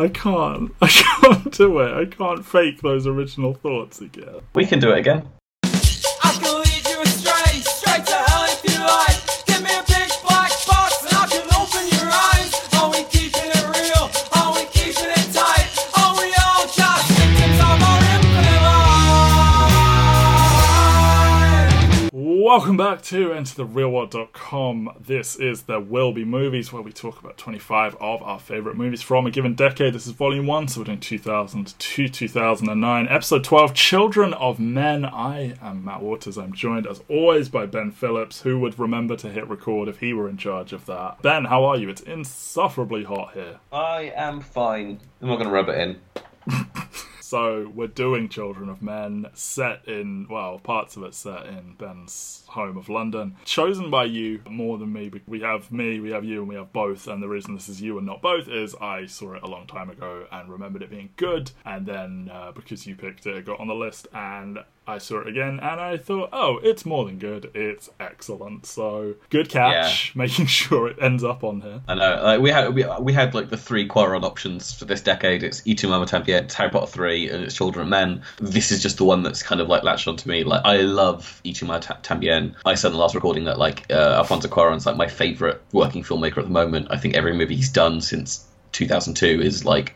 I can't. I can't do it. I can't fake those original thoughts again. We can do it again. Welcome back to EnterTheRealWorld.com. This is There Will Be Movies, where we talk about 25 of our favourite movies from a given decade. This is Volume 1, so we're doing 2000 to 2009. Episode 12, Children of Men. I am Matt Waters. I'm joined, as always, by Ben Phillips, who would remember to hit record if he were in charge of that. Ben, how are you? It's insufferably hot here. I am fine. I'm not going to rub it in. So we're doing Children of Men, set in well, parts of it set in Ben's home of London, chosen by you more than me. We have me, we have you, and we have both. And the reason this is you and not both is I saw it a long time ago and remembered it being good, and then uh, because you picked it, it got on the list, and I saw it again, and I thought, oh, it's more than good, it's excellent. So good catch, making sure it ends up on here. I know. Like we had we, we had like the three Cuarón options for this decade. It's Y Tu Mamá También, it's Harry Potter 3, and it's Children of Men. This is just the one that's kind of like latched onto me. Like I love Y Tu Mamá También. I said in the last recording that like uh, Alfonso Cuarón's like my favorite working filmmaker at the moment. I think every movie he's done since 2002 is like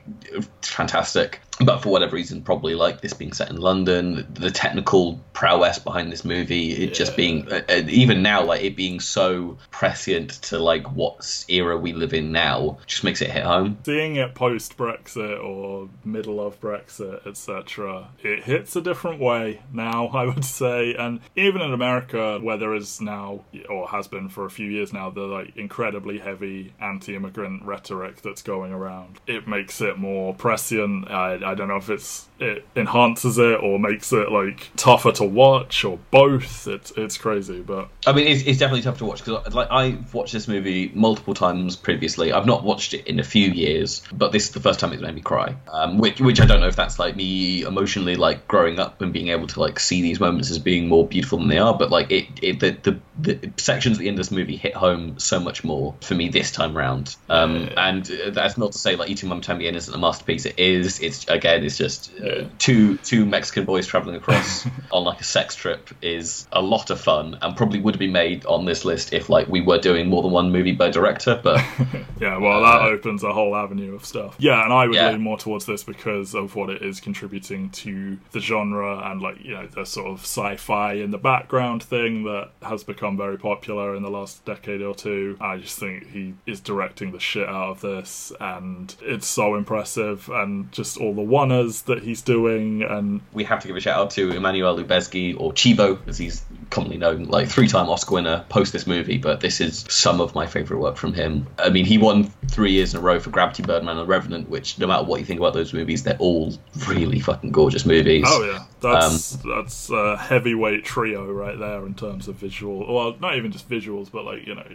fantastic but for whatever reason probably like this being set in london the technical prowess behind this movie it just being uh, uh, even now like it being so prescient to like what era we live in now just makes it hit home seeing it post Brexit or middle of Brexit, etc., it hits a different way now, I would say. And even in America, where there is now, or has been for a few years now, the like incredibly heavy anti-immigrant rhetoric that's going around, it makes it more prescient. I don't know if it's it enhances it or makes it like tougher to watch or both. It's it's crazy, but I mean, it's, it's definitely tough to watch because like I've watched this movie multiple times previously. I've not watched it in a few years, but this is the first time it's made me cry. Um, which which I don't know if that's like me emotionally like growing up and being able to like see these moments as being more beautiful than they are. But like it, it the, the the sections at the end of this movie hit home so much more for me this time round. Um, and uh, that's not to say like Y Tu Mamá También isn't a masterpiece. It is. It's again, it's just uh, two two Mexican boys traveling across on like a sex trip is a lot of fun and probably would be made on this list if like we were doing more than one movie per director. But yeah, well, that opens a whole avenue of stuff. Yeah, and I would Yeah. lean more towards this because of what it is contributing to the genre and like you know the sort of sci-fi in the background thing that has become very popular in the last decade or two. I just think he is directing the shit out of this, and it's so impressive, and just all the oneers that he's doing, and we have to give a shout out to Emmanuel Lubezki or Chivo, as he's commonly known, like three-time Oscar winner post this movie. But this is some of my favorite work from him. I mean, he won three years in a row for Gravity, Birdman, and Revenant, which no matter what you think about those movies, they're all really fucking gorgeous movies. Oh yeah, that's Um, that's a heavyweight trio right there in terms of visual. Well, not even just visuals, but like you know,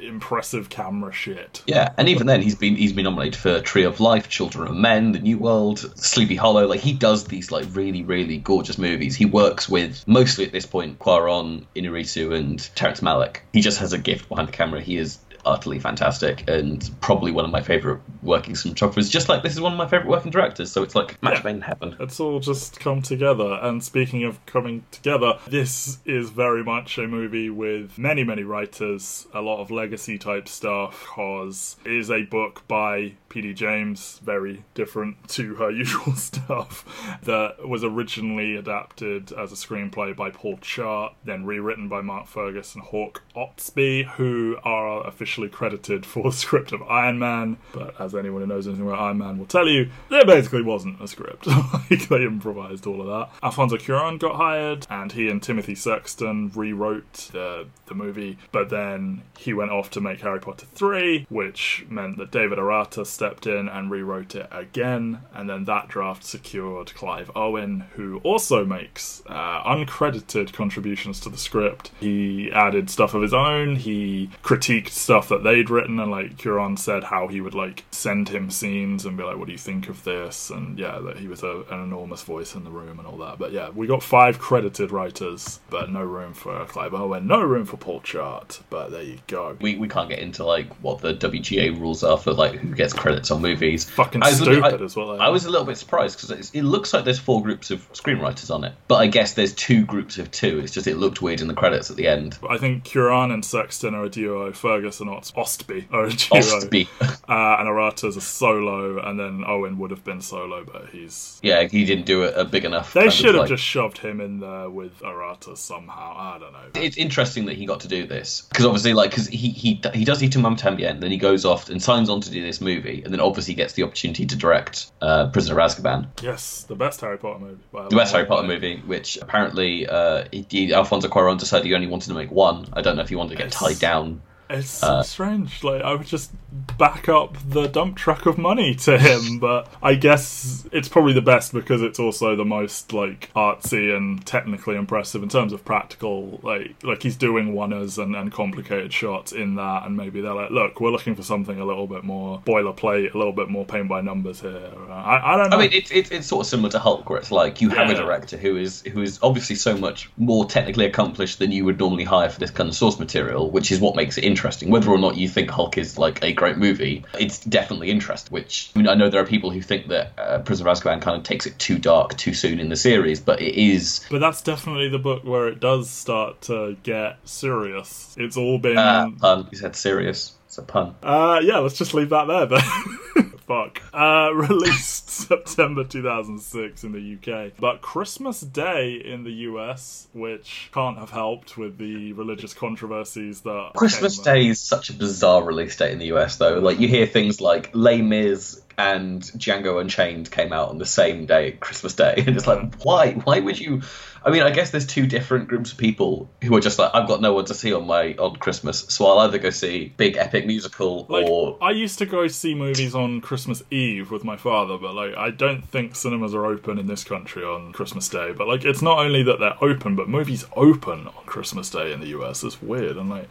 impressive camera shit. Yeah, and even then, he's been he's been nominated for Tree of Life, Children of Men, The New World, Sleepy Hollow. Like he does these like really really gorgeous movies. He works with mostly at this point Cuarón, Inarritu, and Terrence Malick. He just has a gift behind the camera. He is utterly fantastic and probably one of my favorite working cinematographers. Just like this is one of my favorite working directors. So it's like match made in heaven. It's all just come together. And speaking of coming together, this is very much a movie with many, many writers, a lot of legacy type stuff, because it is a book by P.D. James, very different to her usual stuff, that was originally adapted as a screenplay by Paul Chart, then rewritten by Mark Fergus and Hawk Ostby, who are officially credited for the script of Iron Man. But as anyone who knows anything about Iron Man will tell you, there basically wasn't a script. like they improvised all of that. Alfonso Cuarón got hired, and he and Timothy Sexton rewrote the the movie. But then he went off to make Harry Potter three, which meant that David Arata stepped in and rewrote it again. And then that draft secured Clive Owen, who also makes uh, uncredited contributions to the script. He added stuff of his own. He critiqued stuff that they'd written, and like Cuarón said how he would like send him scenes and be like, "What do you think of this?" And yeah, that he was a, an enormous voice in the room and all that. But yeah, we got five credited writers, but no room for Clive Owen, no room for Paul Chart. But there you go. We, we can't get into like what the WGA rules are for like who gets credits on movies. Fucking I was a little- stupid I- is what they I was a little bit surprised because it looks like there's four groups of screenwriters on it, but I guess there's two groups of two. It's just it looked weird in the credits at the end. I think Cuarón and Sexton are a duo. Fergus and Ost- Ostby are a duo. Ostby. Uh, and Arata's a solo, and then Owen would have been solo, but he's. yeah, he didn't do a, a big enough. They should have like- just shoved him in there with Arata somehow. I don't know. It's interesting that he got to do this because obviously, like, because he he he does Y Tu Mamá También, then he goes off and signs on to do this movie, and then obviously gets the opportunity to direct uh, Prisoner of Azkaban, Yes, the best Harry Potter movie. by the best Harry Potter movie, which apparently uh, he, Alfonso Cuarón decided he only wanted to make one. I don't know if he wanted to get tied down. It's so Uh, strange. Like I would just back up the dump truck of money to him, but I guess it's probably the best because it's also the most like artsy and technically impressive in terms of practical. Like like he's doing oneers and, and complicated shots in that, and maybe they're like, look, we're looking for something a little bit more boilerplate, a little bit more paint by numbers here. I, I don't know. I mean, it's it's it's sort of similar to Hulk, where it's like you have a director who is who is obviously so much more technically accomplished than you would normally hire for this kind of source material, which is what makes it interesting. Whether or not you think Hulk is like a great movie, it's definitely interesting. Which I mean, I know there are people who think that uh, Prisoner of Azkaban kind of takes it too dark too soon in the series, but it is. But that's definitely the book where it does start to get serious. It's all been Uh, pun. You said serious. It's a pun. Uh, yeah, let's just leave that there then. Fuck. Uh, released September 2006 in the UK, but Christmas Day in the US, which can't have helped with the religious controversies that. Christmas Day is such a bizarre release date in the US, though. Like you hear things like Les Mis and Django Unchained came out on the same day, Christmas Day, and it's like, why? Why would you? I mean, I guess there's two different groups of people who are just like, I've got no one to see on my on Christmas, so I'll either go see big epic musical Like, or I used to go see movies on Christmas Eve with my father, but like, I don't think cinemas are open in this country on Christmas Day. But like, it's not only that they're open, but movies open on Christmas Day in the US. It's weird. And like,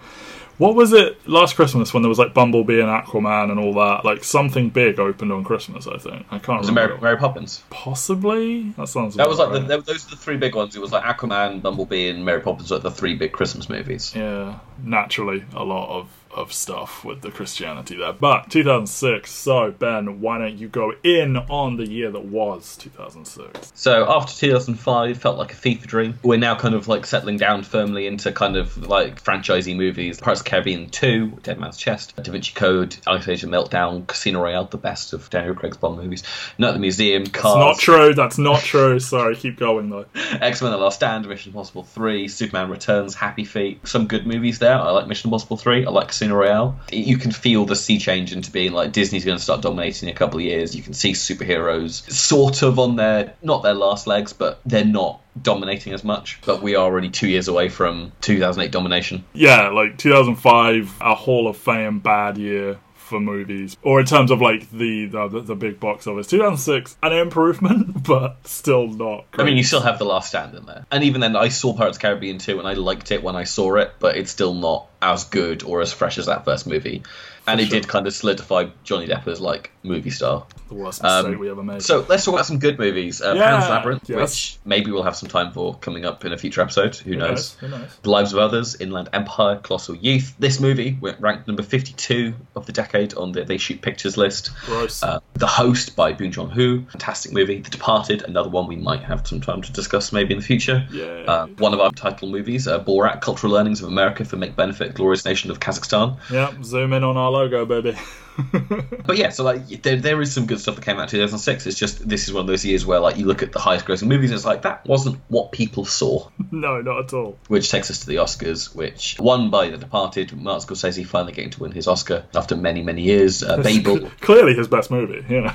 what was it last Christmas when there was like Bumblebee and Aquaman and all that? Like, something big opened on Christmas. I think I can't was remember. Mary, Mary Poppins. Possibly that sounds. That was like about the, those are the three big ones. It was like Aquaman, Bumblebee, and Mary Poppins, like the three big Christmas movies. Yeah, naturally, a lot of, of stuff with the Christianity there. But 2006, so Ben, why don't you go in on the year that was 2006? So after 2005, felt like a FIFA dream. We're now kind of like settling down firmly into kind of like franchisey movies. Pirates of the Caribbean 2, Dead Man's Chest, Da Vinci Code, Alexander Meltdown, Casino Royale, the best of Daniel Craig's Bond movies. Night at the Museum, That's not true. That's not true. Sorry, keep going though. X Men: The Last Stand, Mission Impossible 3, Superman Returns, Happy Feet. Some good movies there. I like Mission Impossible 3. I like Casino Royale. You can feel the sea change into being like Disney's going to start dominating in a couple of years. You can see superheroes sort of on their not their last legs, but they're not dominating as much. But we are already two years away from 2008 domination. Yeah, like 2005, a Hall of Fame bad year for movies, or in terms of like the the, the big box office. 2006, an improvement, but still not. I mean, you still have The Last Stand in there. And even then, I saw Pirates of the Caribbean 2 and I liked it when I saw it, but it's still not as good or as fresh as that first movie. And it sure. did kind of solidify Johnny Depp as like movie star. the worst mistake um, we ever made. So let's talk about some good movies. Uh, Yeah, Pan's Labyrinth, yes. which maybe we'll have some time for coming up in a future episode. Who, Who knows? Who knows? The Lives of Others, Inland Empire, Colossal Youth. This movie went ranked number 52 of the decade on the They Shoot Pictures list. Gross. Uh, the Host by Bong Joon Ho, fantastic movie. The Departed, another one we might have some time to discuss maybe in the future. Yeah. Uh, one of our title movies, uh, Borat: Cultural Learnings of America for Make Benefit, Glorious Nation of Kazakhstan. yeah, zoom in on our logo, baby. But yeah, so like there, there is some good stuff that came out in 2006. It's just this is one of those years where like you look at the highest grossing movies and it's like that wasn't what people saw. no, not at all. Which takes us to the Oscars, which won by The Departed. Martin Scorsese finally getting to win his Oscar after many many years. Uh, Babel, Clearly his best movie, you know.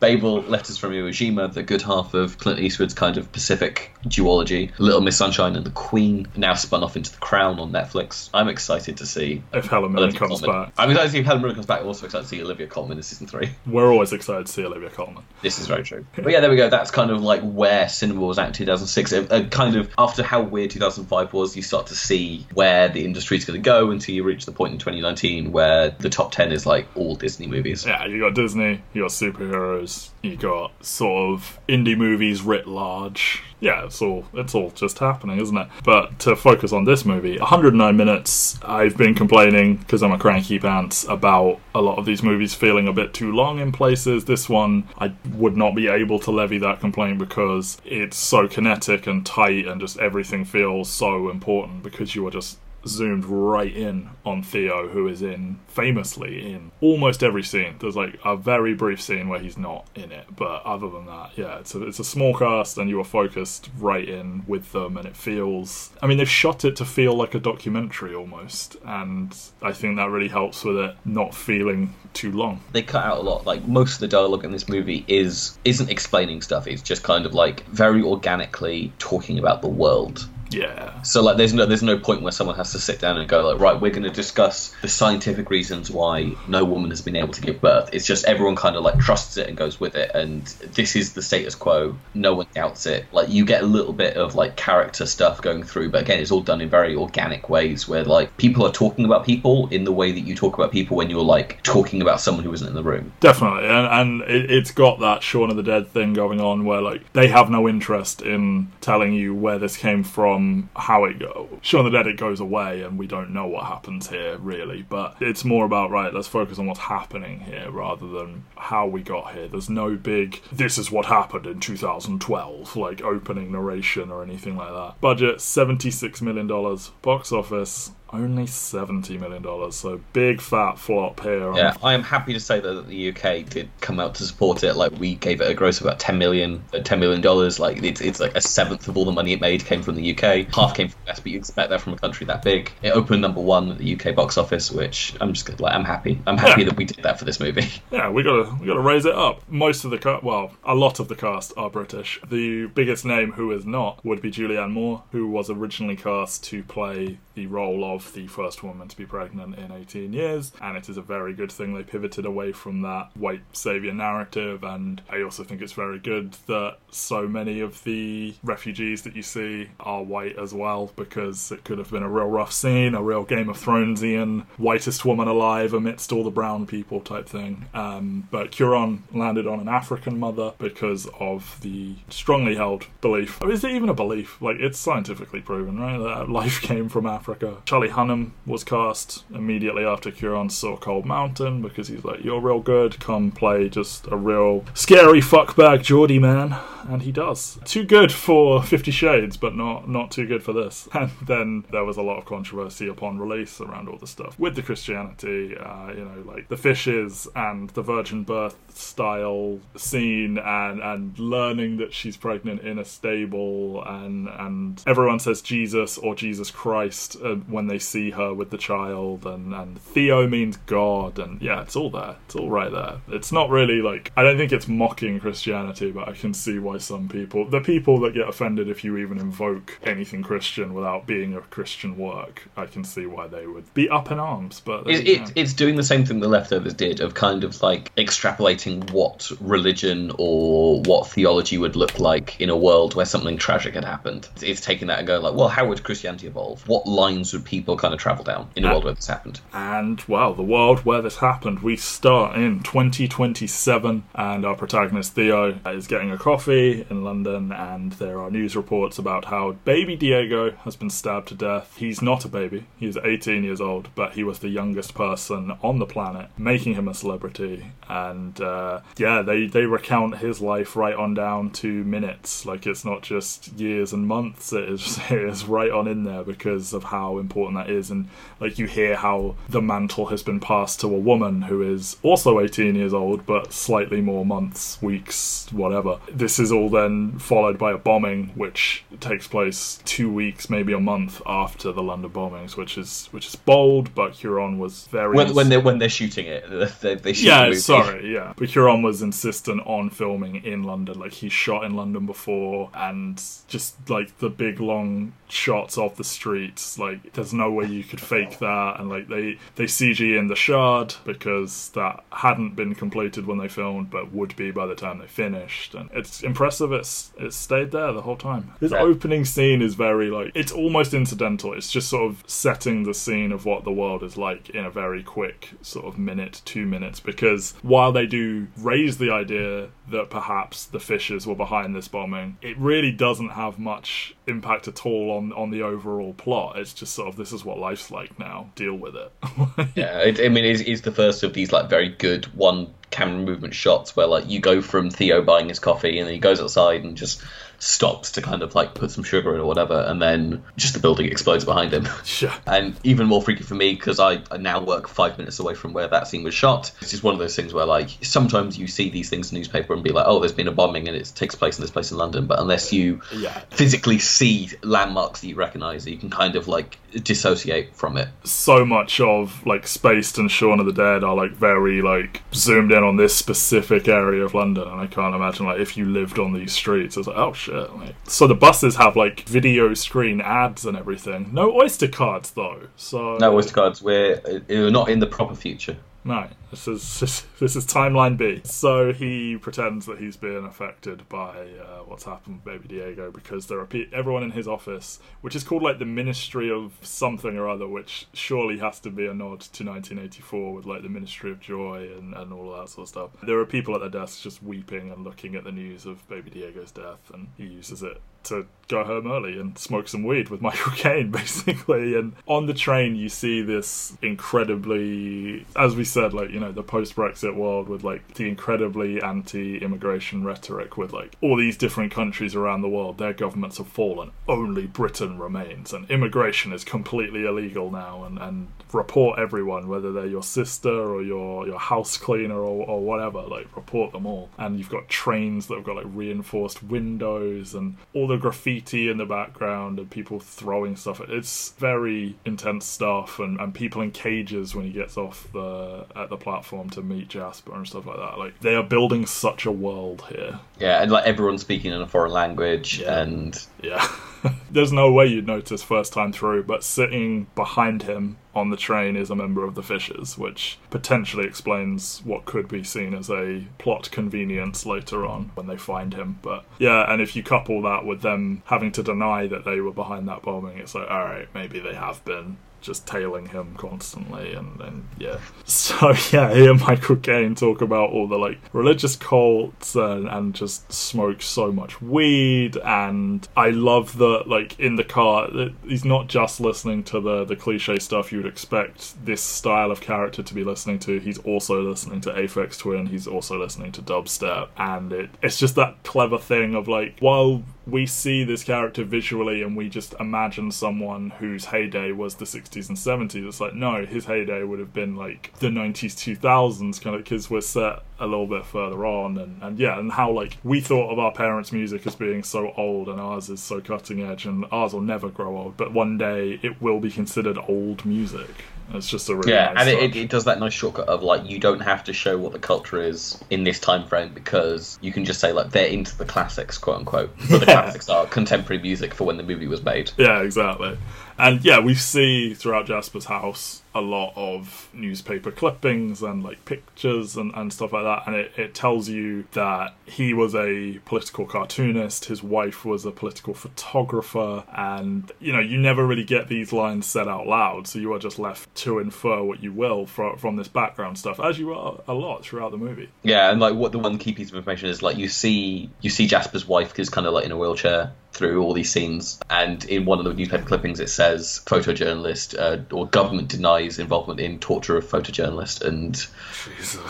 Babel, Letters from Iwo Jima, the good half of Clint Eastwood's kind of Pacific duology. Little Miss Sunshine and The Queen now spun off into The Crown on Netflix. I'm excited to see. if Helen Mirren comes Colman. back. I'm excited to see if Helen Mirren comes back. Also excited to see Olivia Colman in season three. We're always excited to see Olivia Colman. This is very true. But yeah, there we go. That's kind of like where cinema was at in 2006. A, uh, a uh, kind of after how weird 2005 was, you start to see where the industry's going to go until you reach the point in 2019 where the top 10 is like all Disney movies. Yeah, you got Disney, you got superheroes, you got sort of indie movies writ large. Yeah, it's all it's all just happening, isn't it? But to focus on this movie, 109 minutes. I've been complaining because I'm a cranky pants about a lot of these movies feeling a bit too long in places. This one, I would not be able to levy that complaint because it's so kinetic and tight and just everything feels so important because you are just zoomed right in on Theo, who is in famously in almost every scene. There's like a very brief scene where he's not in it, but other than that, yeah, it's a, it's a small cast and you are focused right in with them, and it feels. I mean, they've shot it to feel like a documentary almost, and I think that really helps with it not feeling too long. they cut out a lot. Like most of the dialogue in this movie is isn't explaining stuff. It's just kind of like very organically talking about the world. Yeah. So like, there's no there's no point where someone has to sit down and go like, right, we're going to discuss the scientific reasons why no woman has been able to give birth. It's just everyone kind of like trusts it and goes with it, and this is the status quo. No one doubts it. Like you get a little bit of like character stuff going through, but again, it's all done in very organic ways where like people are talking about people in the way that you talk about people when you're like talking about someone who isn't in the room. Definitely, and, and it, it's got that Shaun of the Dead thing going on where like they have no interest in telling you where this came from, how it go. Shaun the Dead it goes away, and we don't know what happens here really. But it's more about right. Let's focus on what's happening here rather than how we got here. There's no big "this is what happened in 2012" like opening narration or anything like that. Budget seventy six million dollars. Box office only seventy million dollars. So big fat flop here. Yeah, I am happy to say that the UK did come out to support it. Like we gave it a gross of about ten million, uh, ten million dollars. Like it's, it's like a seventh of all the money it made came from the UK. Half came from US, but you expect that from a country that big. It opened number one at the UK box office, which I'm just gonna- like I'm happy. I'm happy Yeah. that we did that for this movie. Yeah, we gotta we gotta raise it up. Most of the cast, well, a lot of the cast are British. The biggest name who is not would be Julianne Moore, who was originally cast to play the role of the first woman to be pregnant in 18 years, and it is a very good thing they pivoted away from that white savior narrative. And I also think it's very good that so many of the refugees that you see are white as well, because it could have been a real rough scene, a real Game of Thronesian whitest woman alive amidst all the brown people type thing. Um, but Cuarón landed on an African mother because of the strongly held belief. Is it even a belief? Like, it's scientifically proven, right? That life came from Africa. Charlie Hunnam was cast immediately after Cuarón saw Cold Mountain because he's like, You're real good, come play just a real scary fuckbag Geordie man. And he does. Too good for Fifty Shades, but not not too good for this. And then there was a lot of controversy upon release around all the stuff with the Christianity, uh, you know, like the fishes and the virgin birth style scene, and and learning that she's pregnant in a stable, and and everyone says Jesus or Jesus Christ uh, when they see her with the child, and and Theo means God, and yeah, it's all there. It's all right there. It's not really like I don't think it's mocking Christianity, but I can see why some people, the people that get offended if you even invoke anything Christian without being a Christian work, I can see why they would be up in arms. But It, you it, it's doing the same thing the leftovers did of kind of like extrapolating what religion or what theology would look like in a world where something tragic had happened. It's taking that and going like, well, how would Christianity evolve? What lines would people kind of travel down in a Uh, world where this happened? And well, the world where this happened, we start in 2027, and our protagonist Theo is getting a coffee in London, and there are news reports about how baby Diego has been stabbed to death. He's not a baby, he's 18 years old, but he was the youngest person on the planet, making him a celebrity. And uh, yeah, they, they recount his life right on down to minutes. Like it's not just years and months, it is, it is right on in there because of how important that is. And like you hear how the mantle has been passed to a woman who is also 18 years old but slightly more months weeks whatever this is all then followed by a bombing which takes place two weeks maybe a month after the london bombings which is which is bold but Cuarón was very When, when they're when they're shooting it, they, they shoot yeah, movie. sorry, yeah. But Cuarón was insistent on filming in London. Like he shot in London before, and just like the big long shots of the streets. Like there's no way you could fake that. And like they they CG in the Shard because that hadn't been completed when they filmed, but would be by the time they finished. And it's impressive. It's it stayed there the whole time. This Yeah. opening scene is very like it's almost incidental. It's just sort of setting the scene of what the world is like in a very quick sort of minute, two minutes. Because while they do raise the idea that perhaps the Fishers were behind this bombing, it really doesn't have much impact at all on on the overall plot. It's just sort of this is what life's like now. Deal with it. Yeah, it, I mean, it's, it's the first of these like very good one camera movement shots where like you go from Theo buying his coffee and then he goes outside and just stops to kind of like put some sugar in or whatever, and then just the building explodes behind him. Sure. And even more freaky for me because I, I now work five minutes away from where that scene was shot. It's just one of those things where like sometimes you see these things in the newspaper and be like, oh, there's been a bombing and it takes place in this place in London, but unless you Yeah. physically see landmarks that you recognise, you can kind of like dissociate from it. so much of like Spaced and Shaun of the Dead are like very like zoomed in on this specific area of London, and I can't imagine like if you lived on these streets, it's like oh shit. Like, so the buses have like video screen ads and everything. No Oyster cards though. So No Oyster cards. We're uh, we're not in the proper future. No, this is this, is timeline B. So he pretends that he's being affected by uh, what's happened with Baby Diego because there are pe- everyone in his office, which is called like the Ministry of something or other, which surely has to be a nod to 1984 with like the Ministry of Joy and, and all that sort of stuff. There are people at their desks just weeping and looking at the news of Baby Diego's death, and he uses it to go home early and smoke some weed with Michael Caine, basically. And on the train, you see this incredibly, as we said, like, you know, the post Brexit world with like the incredibly anti immigration rhetoric with like all these different countries around the world, their governments have fallen. Only Britain remains. And immigration is completely illegal now. And, and report everyone, whether they're your sister or your, your house cleaner or, or whatever, like, report them all. And you've got trains that have got like reinforced windows and all the graffiti in the background and people throwing stuff. It's very intense stuff, and, and people in cages when he gets off the at the platform to meet Jasper and stuff like that. Like they are building such a world here. Yeah, and like everyone's speaking in a foreign language, Yeah. and Yeah. There's no way you'd notice first time through, but sitting behind him on the train is a member of the Fishers, which potentially explains what could be seen as a plot convenience later on when they find him. But yeah, and if you couple that with them having to deny that they were behind that bombing, it's like, alright, maybe they have been just tailing him constantly and, and yeah. So yeah he and michael caine talk about all the like religious cults and, and just smoke so much weed. And i love that like in the car he's not just listening to the the cliche stuff you would expect this style of character to be listening to. He's also listening to aphex twin. He's also listening to dubstep. And it it's just that clever thing of like while we see this character visually and we just imagine someone whose heyday was the 60s and 70s. It's like, no, his heyday would have been like the 90s, 2000s, kind of, because we're set a little bit further on. And, and yeah, and how like we thought of our parents' music as being so old and ours is so cutting edge, and ours will never grow old, but one day it will be considered old music. It's just a really yeah, nice and it, it, it does that nice shortcut of like you don't have to show what the culture is in this time frame because you can just say like they're into the classics, quote unquote. But the classics are contemporary music for when the movie was made. Yeah, exactly. And yeah, we see throughout Jasper's house a lot of newspaper clippings and like pictures and, and stuff like that. And it, it tells you that he was a political cartoonist, his wife was a political photographer, and you know, you never really get these lines said out loud, so you are just left to infer what you will from, from this background stuff, as you are a lot throughout the movie. Yeah, and like what the one key piece of information is like you see you see Jasper's wife is kind of like in a wheelchair through all these scenes, and in one of the newspaper clippings it says photojournalist uh, or government denies involvement in torture of photojournalist, and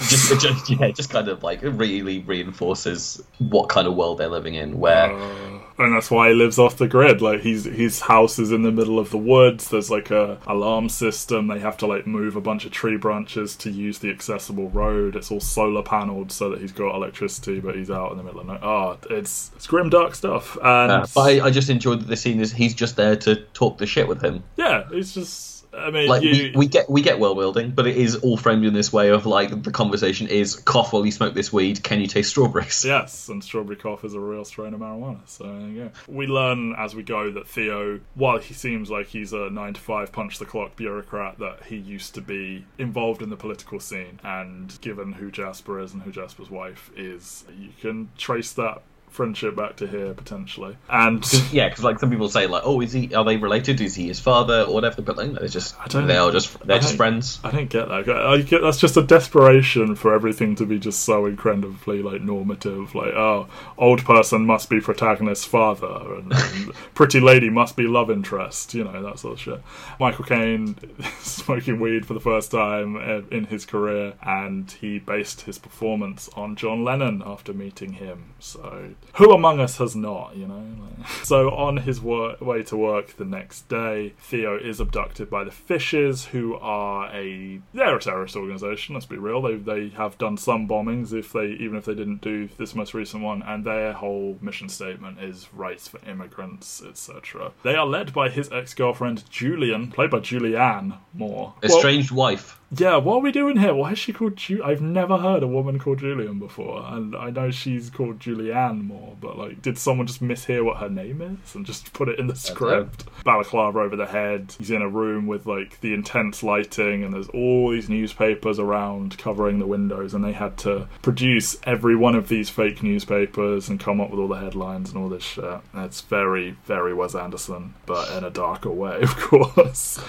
just, just yeah, just kind of like really reinforces what kind of world they're living in, where Uh, and that's why he lives off the grid. Like he's his house is in the middle of the woods. There's like a alarm system. They have to like move a bunch of tree branches to use the accessible road. It's all solar paneled so that he's got electricity, but he's out in the middle of night. Oh, it's it's grim dark stuff. And uh, I, I just enjoyed that the scene is he's just there to talk the shit with him. yeah, it's just. I mean, Like you, we, we get we get world building, but it is all framed in this way of like the conversation is cough while you smoke this weed. Can you taste strawberries? Yes, and strawberry cough is a real strain of marijuana. So go. We learn as we go that Theo, while he seems like he's a nine to five punch the clock bureaucrat, that he used to be involved in the political scene. And given who Jasper is and who Jasper's wife is, you can trace that friendship back to here potentially. And Yeah, because like some people say, like, oh, is he? Are they related? Is he his father or whatever? But like, they're just don't- they are just they're just friends. I don't get that. I get that's just a desperation for everything to be just so incredibly like normative. Like, oh, old person must be protagonist's father, and, and pretty lady must be love interest. You know that sort of shit. Michael Caine smoking weed for the first time uh, in his career, and he based his performance on John Lennon after meeting him. So, who among us has not? You know. So on his wor- way to work the next day, Theo is abducted by the Fishes, who are a they're a terrorist organization. Let's be real. They they have done some bombings, if they even if they didn't do this most recent one, and their whole mission statement is rights for immigrants, etc. They are led by his ex girlfriend Julian, played by Julianne Moore. Well, Estranged wife. yeah, what are we doing here? Why is she called Ju- I've never heard a woman called Julian before, and I know she's called Julianne Moore, but like, did someone just mishear what her name is and just put it in the script? Balaclava over the head. He's in a room with like the intense lighting, and there's all these newspapers around covering the windows, and they had to produce every one of these fake newspapers and come up with all the headlines and all this shit. And it's very, very Wes Anderson, but in a darker way, of course.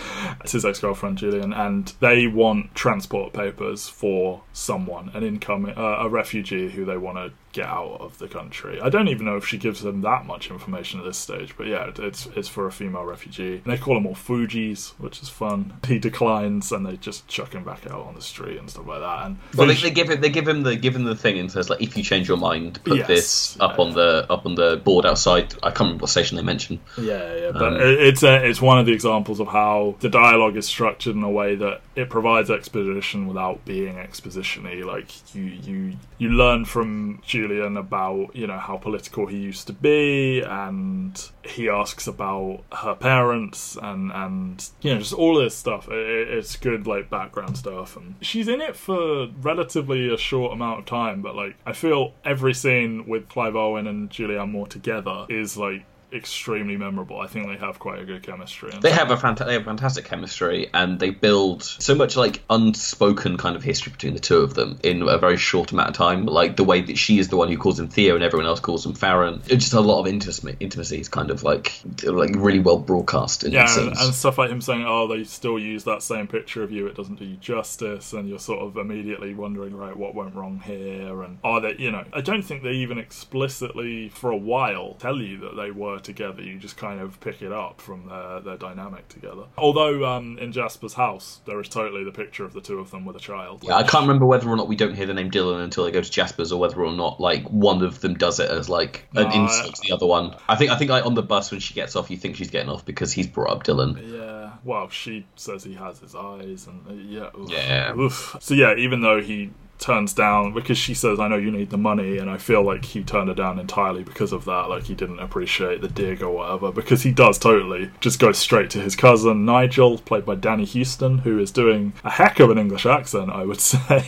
It's his ex girlfriend Julian, and they want transport papers for someone, an incoming, uh, a refugee who they want to get out of the country. I don't even know if she gives them that much information at this stage, but yeah, it's it's for a female refugee. And they call them all Fujis, which is fun. He declines, and they just chuck him back out on the street and stuff like that. And Well, they, they give him they give him the give him the thing and says like, if you change your mind, put Yes. this up Yeah. on the up on the board outside. I can't remember what station they mention. Yeah, yeah, but Um, it- it's a, it's one of the examples of how the dialogue is structured in a way that it provides exposition without being expositiony. Like you, you, you learn from Julian about you know how political he used to be, and he asks about her parents, and and you know just all this stuff. It, it- it's good like background stuff, and she's in it for relatively a short amount of time, but like I feel every scene with Clive Owen and Julianne Moore together is like extremely memorable. I think they have quite a good chemistry. They have a fanta- they have fantastic chemistry, and they build so much like unspoken kind of history between the two of them in a very short amount of time. Like the way that she is the one who calls him Theo, and everyone else calls him Faron. It's just a lot of intimacy. Intimacy is kind of like like really well broadcast in yeah, and, and stuff like him saying, "Oh, they still use that same picture of you. It doesn't do you justice," and you're sort of immediately wondering, right, what went wrong here? And are they, you know, I don't think they even explicitly, for a while, tell you that they were together. You just kind of pick it up from their their dynamic together. Although um, in Jasper's house, there is totally the picture of the two of them with a child. Yeah, I can't remember whether or not we don't hear the name Dylan until they go to Jasper's, or whether or not like one of them does it as like an insult to the other one. I think I think like on the bus when she gets off, you think she's getting off because he's brought up Dylan. Yeah. Well, she says he has his eyes, and uh, yeah. oof, Yeah. oof. So yeah, even though he turns down because she says, "I know you need the money," and I feel like he turned her down entirely because of that. Like he didn't appreciate the dig or whatever. Because he does totally just go straight to his cousin Nigel, played by Danny Huston, who is doing a heck of an English accent, I would say.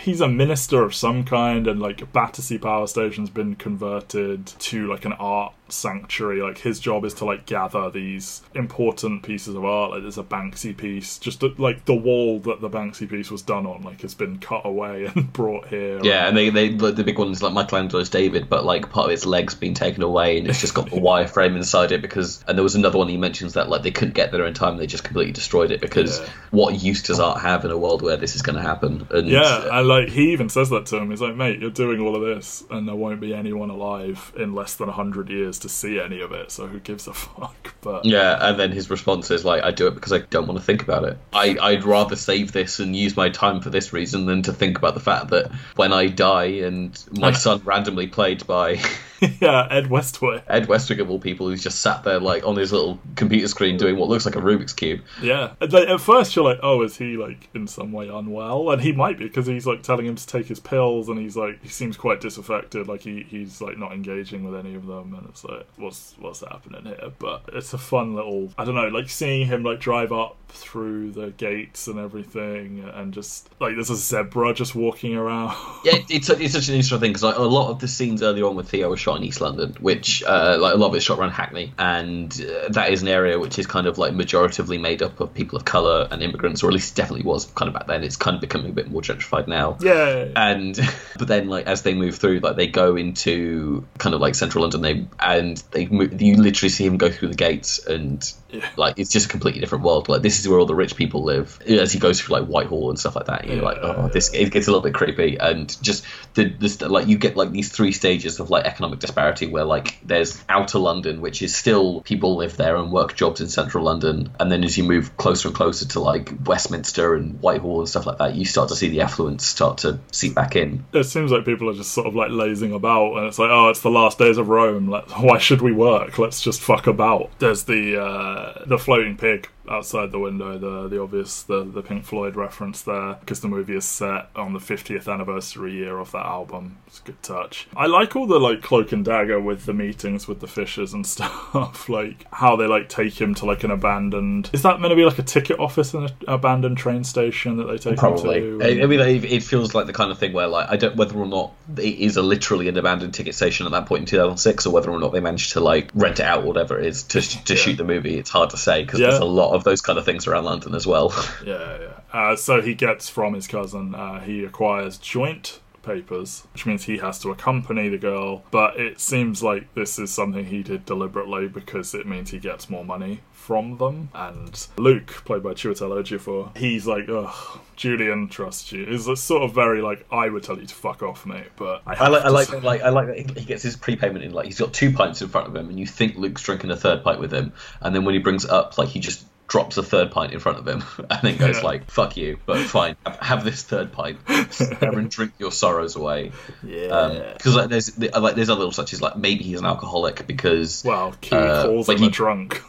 He's a minister of some kind, and like Battersea Power Station's been converted to like an art sanctuary. Like his job is to like gather these important pieces of art. Like there's a Banksy piece, just like the wall that the Banksy piece was done on, like has been cut away and brought here. Yeah, and they, they the, the big one is like Michelangelo's David, but like part of its legs being taken away, and it's just got the wireframe inside it because. And there was another one he mentions that like they couldn't get there in time, they just completely destroyed it because Yeah. what use does art have in a world where this is going to happen? And Yeah, and like he even says that to him. He's like, "Mate, you're doing all of this, and there won't be anyone alive in less than hundred years to see any of it. So who gives a fuck?" But Yeah, and then his response is like, "I do it because I don't want to think about it. I I'd rather save this and use my time for this reason than to think about the fact that when I die and my son randomly played by yeah, Ed Westwick. Ed Westwick of all people, who's just sat there like on his little computer screen doing what looks like a Rubik's cube. Yeah, like, at first you're like, "Oh, is he like in some way unwell?" And he might be because he's like telling him to take his pills, and he's like he seems quite disaffected, like he he's like not engaging with any of them, and it's like, what's what's happening here? But it's a fun little, I don't know, like seeing him like drive up through the gates and everything, and just like there's a zebra just walking around. Yeah, it's, it's such an interesting thing because like, a lot of the scenes early on with Theo are shot in East London, which uh, like a lot of it's shot around Hackney, and uh, that is an area which is kind of like majoritively made up of people of color and immigrants, or at least it definitely was kind of back then. It's kind of becoming a bit more gentrified now. Yeah. And but then like as they move through, like they go into kind of like central London, they and they move, you literally see him go through the gates, and like it's just a completely different world. Like this is where all the rich people live. As he goes through like Whitehall and stuff like that, you're like, oh, this it gets a little bit creepy, and just the this like you get like these three stages of like economic disparity where like there's outer London, which is still people live there and work jobs in central London, and then as you move closer and closer to like Westminster and Whitehall and stuff like that, you start to see the affluence start to seep back in. It seems like people are just sort of like lazing about, and it's like, oh, it's the last days of Rome. Like, why should we work? Let's just fuck about. There's the uh, the floating pig outside the window, the the obvious the the Pink Floyd reference there, because the movie is set on the 50th anniversary year of that album. It's a good touch. I like all the like cloak and dagger with the meetings with the Fishers and stuff, like how they like take him to like an abandoned. Is that meant to be like a ticket office in an abandoned train station that they take Probably. him to? I, I mean, it, feels like the kind of thing where, like, I don't whether or not it is a literally an abandoned ticket station at that point in 2006, or whether or not they managed to like rent it out, or whatever it is, to to Yeah. shoot the movie. It's hard to say because Yeah. there's a lot of those kind of things around London as well. Yeah, yeah. Uh, so he gets from his cousin, uh, he acquires joint papers, which means he has to accompany the girl. But it seems like this is something he did deliberately because it means he gets more money from them. And Luke, played by Chiwetel Ejiofor, he's like, ugh, Julian trusts you. Is sort of very like, I would tell you to fuck off, mate, but I, I like, I like, like, I like that he- gets his prepayment in. Like, he's got two pints in front of him, and you think Luke's drinking a third pint with him, and then when he brings it up, like, he just drops a third pint in front of him, and then goes Yeah. like, "Fuck you," but fine, have, have this third pint, and drink your sorrows away. Yeah. Because like, there's like there's other little such as like maybe he's an alcoholic because well, Kee uh, calls like him a he- drunk.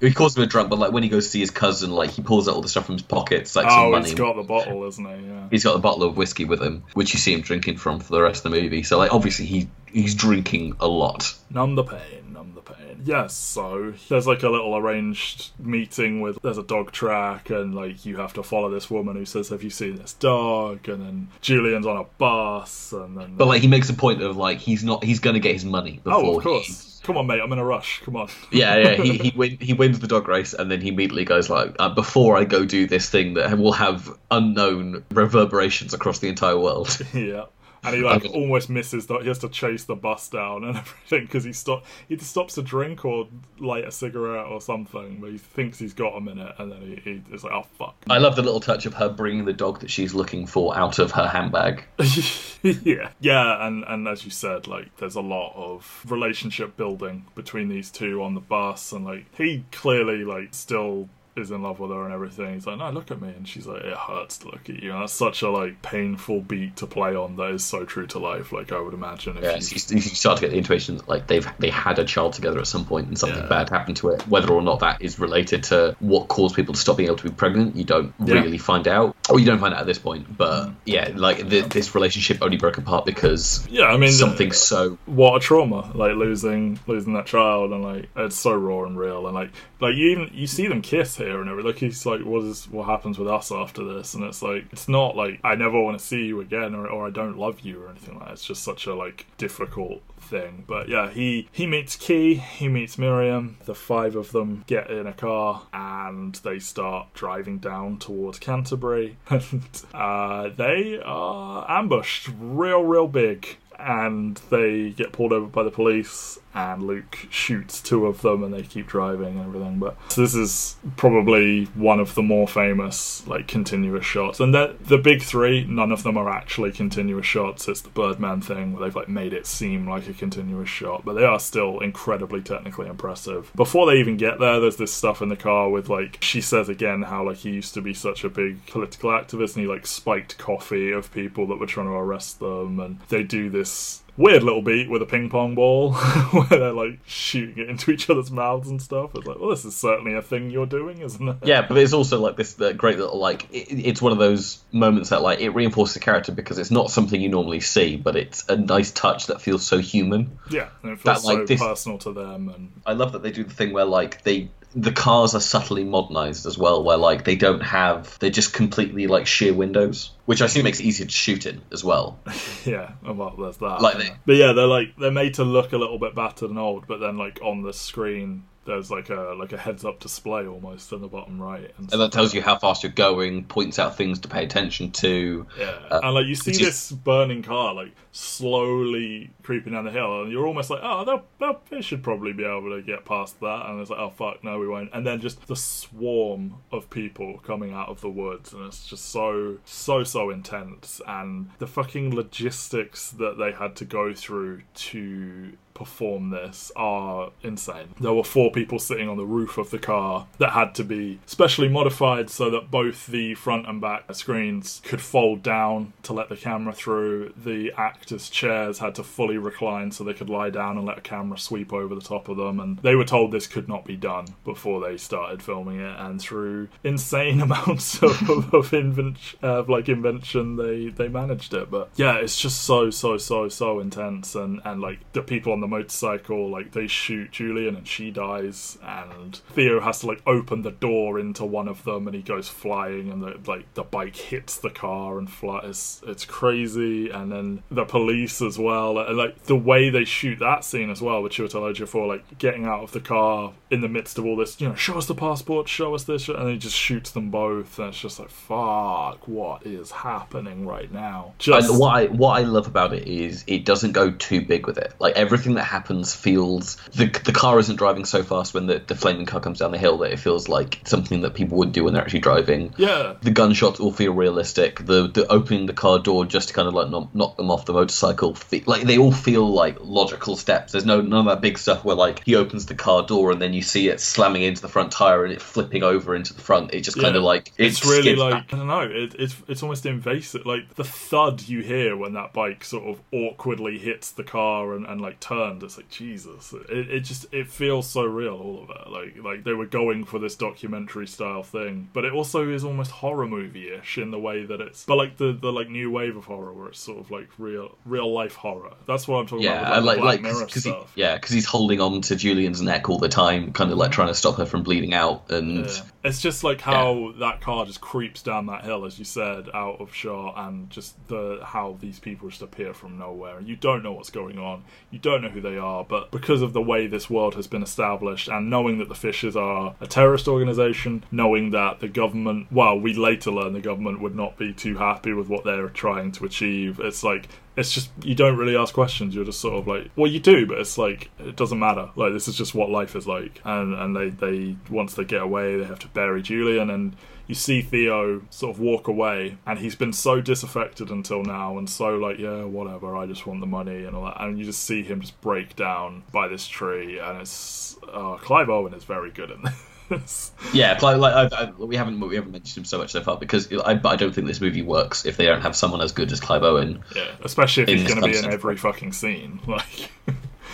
He calls him a drunk, but like when he goes to see his cousin, like he pulls out all the stuff from his pockets, like some oh, money. he's got the bottle, isn't he? Yeah. He's got a bottle of whiskey with him, which you see him drinking from for the rest of the movie. So like obviously he he's drinking a lot. Numb the pain, numb the pain. Yes, so there's like a little arranged meeting with there's a dog track and like you have to follow this woman who says, Have you seen this dog? And then Julian's on a bus and then But like he makes a point of like he's not he's gonna get his money before Oh of he course. Come on mate, I'm in a rush. Come on. yeah, yeah. He he, win, he wins the dog race, and then he immediately goes like, uh, "Before I go do this thing that will have unknown reverberations across the entire world." yeah. And he like almost misses that. He has to chase the bus down and everything because he stop he stops to drink or light a cigarette or something. But he thinks he's got a minute, and then he, he is like, "Oh fuck." I love the little touch of her bringing the dog that she's looking for out of her handbag. yeah, yeah, and and as you said, like there's a lot of relationship building between these two on the bus, and like he clearly like still is in love with her and everything. He's like, no, look at me, and she's like, it hurts to look at you. And that's such a like painful beat to play on that is so true to life. Like I would imagine if Yeah, you so you, start to get the intuition that like they've they had a child together at some point and something Yeah. bad happened to it. Whether or not that is related to what caused people to stop being able to be pregnant, you don't Yeah. really find out, or you don't find out at this point. But mm. yeah, like the, this relationship only broke apart because yeah, I mean something so what a trauma like losing losing that child and like it's so raw and real and like like you even you see them kiss here and everything. Like he's like what is what happens with us after this? And it's like it's not like i never want to see you again or, or i don't love you or anything like that. It's just such a like difficult thing. But yeah he he meets Kee he meets miriam the five of them get in a car and they start driving down towards canterbury. And uh, they are ambushed real real big. And they get pulled over by the police and Luke shoots two of them and they keep driving and everything but this is probably one of the more famous like continuous shots. And the the big three none of them are actually continuous shots. It's the Birdman thing where they've like made it seem like a continuous shot but they are still incredibly technically impressive. Before they even get there there's this stuff in the car with like she says again how like he used to be such a big political activist and he like spiked coffee of people that were trying to arrest them and they do this weird little beat with a ping pong ball where they're like shooting it into each other's mouths and stuff it's like well this is certainly a thing you're doing isn't it Yeah, but there's also like this uh, great little like it, it's one of those moments that like it reinforces the character because it's not something you normally see, but it's a nice touch that feels so human. yeah and it That, feels like, so this- personal to them and I love that they do the thing where like they the cars are subtly modernized as well, where like they don't have they're just completely like sheer windows, which I think makes it easier to shoot in as well. Yeah, well, there's that. Like they- but yeah, they're like they're made to look a little bit battered and old, but then like on the screen, there's like a like a heads up display almost in the bottom right, and, And that tells you how fast you're going, points out things to pay attention to. yeah, uh, and like you see is- this burning car like slowly creeping down the hill, and you're almost like, oh, they'll, they'll, they should probably be able to get past that, and it's like, oh fuck, no, we won't, and then just the swarm of people coming out of the woods, and it's just so so so intense, and the fucking logistics that they had to go through to perform this are insane. There were four people sitting on the roof of the car that had to be specially modified so that both the front and back screens could fold down to let the camera through. The actors' chairs had to fully recline so they could lie down and let a camera sweep over the top of them. And they were told this could not be done before they started filming it. And through insane amounts of, of, invent, of like invention, they they managed it. But yeah, it's just so so so so intense. And and like the people on the motorcycle, like they shoot Julian and she dies, and Theo has to like open the door into one of them, and he goes flying, and the like the bike hits the car and flies. It's, it's crazy, and then the police as well, and like the way they shoot that scene as well, which Chiwetel for like getting out of the car in the midst of all this, you know, show us the passport, show us this, and he just shoots them both, and it's just like fuck, what is happening right now? Just And what I what I love about it is it doesn't go too big with it. Like everything that happens feels the the car isn't driving so fast when the, the flaming car comes down the hill that it feels like something that people would do when they're actually driving. yeah. The gunshots all feel realistic. The the opening the car door just to kind of like knock, knock them off the motorcycle, fe- like they all feel like logical steps. There's no none of that big stuff where like he opens the car door and then you see it slamming into the front tire and it flipping over into the front. It just kind of like it it's really like back. I don't know. It, it's it's almost invasive. Like the thud you hear when that bike sort of awkwardly hits the car and, and like turns. It's like Jesus. It, it just it feels so real. All of it. Like like they were going for this documentary style thing, but it also is almost horror movie ish in the way that it's. But like the the like new wave of horror where it's sort of like real real life horror. That's what I'm talking Yeah, about. With, like like, like Mirror because he, yeah, because he's holding on to Julian's neck all the time, kind of like trying to stop her from bleeding out, and Yeah. It's just like how that car just creeps down that hill, as you said, out of shot, and just the how these people just appear from nowhere. And you don't know what's going on, you don't know who they are, but because of the way this world has been established, and knowing that the Fishers are a terrorist organization, knowing that the government, well, we later learn the government would not be too happy with what they're trying to achieve. It's like it's just you don't really ask questions. You're just sort of like, well, you do, but it's like it doesn't matter. Like this is just what life is like, and and they they once they get away, they have to bury Julian, and you see Theo sort of walk away, and he's been so disaffected until now, and so like, yeah, whatever, I just want the money and all that, and you just see him just break down by this tree, and it's uh, Clive Owen is very good in this. yeah, like, like I, I, we haven't we haven't mentioned him so much so far because I, I don't think this movie works if they don't have someone as good as Clive Owen. yeah, especially if he's going to be in every fucking scene, like.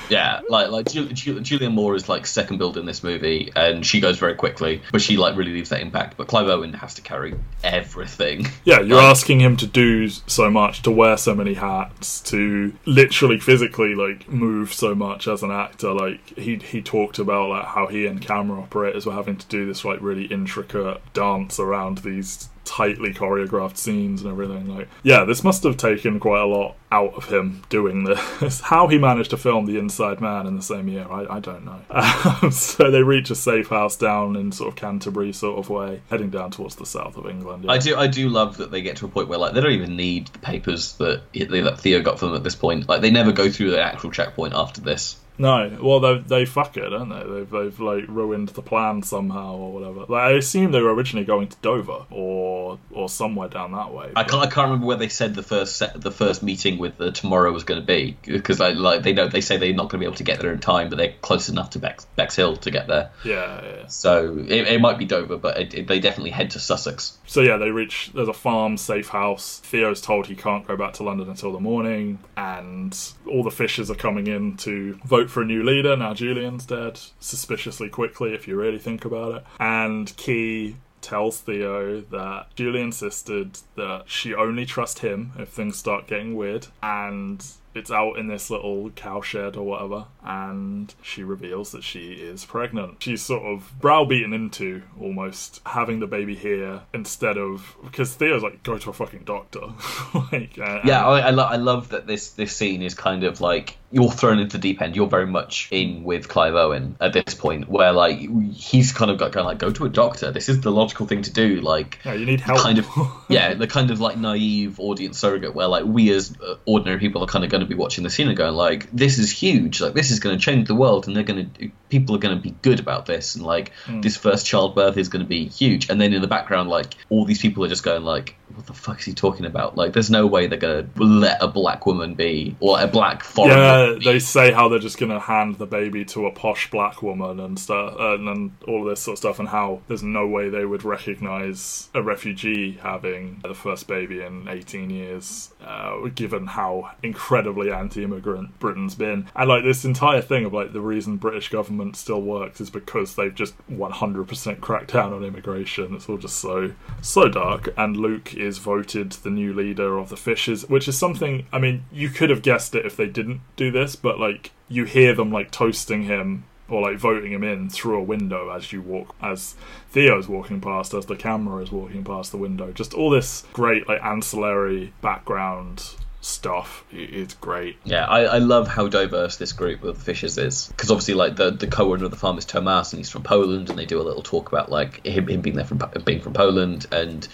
Yeah, mm-hmm. like like Ju- Ju- Julianne Moore is like second billed in this movie, and she goes very quickly, but she like really leaves that impact. But Clive Owen has to carry everything. Yeah, you're Like- asking him to do so much, to wear so many hats, to literally physically like move so much as an actor. Like he he talked about like how he and camera operators were having to do this like really intricate dance around these tightly choreographed scenes and everything. Like yeah, this must have taken quite a lot out of him doing this. How he managed to film The Inside Man in the same year, I, I don't know. Um, so they reach a safe house down in sort of Canterbury sort of way, heading down towards the south of England. yeah. I do I do love that they get to a point where like they don't even need the papers that that Theo got for them at this point. Like they never go through the actual checkpoint after this. No, well they they fuck it, don't they? They've they've like ruined the plan somehow or whatever. Like, I assume they were originally going to Dover or or somewhere down that way. I can't I can't remember where they said the first set, the first meeting with the tomorrow was going to be because like, like they know they say they're not going to be able to get there in time, but they're close enough to Bex, Bexhill to get there. Yeah, yeah. So it, it might be Dover, but it, it, they definitely head to Sussex. So yeah, they reach. There's a farm, safe house. Theo's told he can't go back to London until the morning, and all the Fishers are coming in to vote for a new leader. Now Julian's dead, suspiciously quickly, if you really think about it. And Kee tells Theo that Julie insisted that she only trust him if things start getting weird, and it's out in this little cowshed or whatever, and she reveals that she is pregnant. She's sort of browbeaten into almost having the baby here instead of because Theo's like, go to a fucking doctor. like, uh, Yeah, I, I, lo- I love that this this scene is kind of like you're thrown into the deep end. You're very much in with Clive Owen at this point, where like he's kind of got going like, go to a doctor. This is the logical thing to do. Like, Yeah, you need help. kind of yeah, the kind of like naive audience surrogate where like we as uh, ordinary people are kind of going to be watching the scene and going like, this is huge. Like, this is going to change the world, and they're going to people are going to be good about this, and like this first childbirth is going to be huge. And then in the background, like all these people are just going like, what the fuck is he talking about? Like, there's no way they're going to let a black woman be or a black foreign. Yeah, they say how they're just going to hand the baby to a posh black woman and stuff, and, and all of this sort of stuff, and how there's no way they would recognize a refugee having the first baby in 18 years, uh, given how incredibly anti-immigrant Britain's been. And like this entire thing of like the reason British government still works is because they've just 100% cracked down on immigration. It's all just so so dark. And Luke is voted the new leader of the Fishes, which is something. I mean, you could have guessed it if they didn't do this, but like you hear them like toasting him or like voting him in through a window as you walk as Theo's walking past as the camera is walking past the window just all this great like ancillary background stuff it's great Yeah, I, I love how diverse this group of Fishers is because obviously, like the the co-owner of the farm is Tomas, and he's from Poland, and they do a little talk about like him, him being there from being from Poland and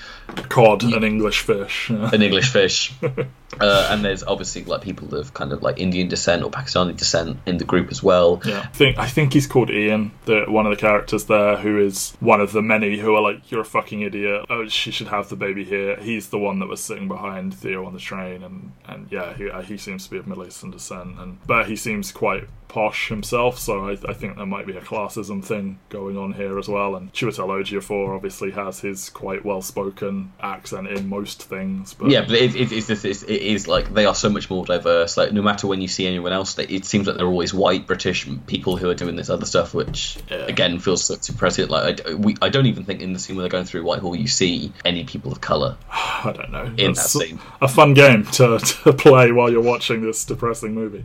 cod an english fish yeah. an English fish. uh, and there's obviously like people of kind of like Indian descent or Pakistani descent in the group as well. Yeah, I think I think he's called Ian, the one of the characters there, who is one of the many who are like, "You're a fucking idiot. Oh, she should have the baby here." He's the one that was sitting behind Theo on the train, and and yeah, he uh, he seems to be of Middle Eastern descent, and but he seems quite posh himself, so I, I think there might be a classism thing going on here as well. And Chiwetel Ejiofor obviously has his quite well-spoken accent in most things, but Yeah, but it, it, it's, it's, it's, it is like they are so much more diverse. Like no matter when you see anyone else, they, it seems like they're always white British people who are doing this other stuff, which Yeah. again feels so suppressive. Like I, we, I don't even think in the scene where they're going through Whitehall you see any people of color. I don't know. In That's that scene. a fun game to, to play while you're watching this depressing movie.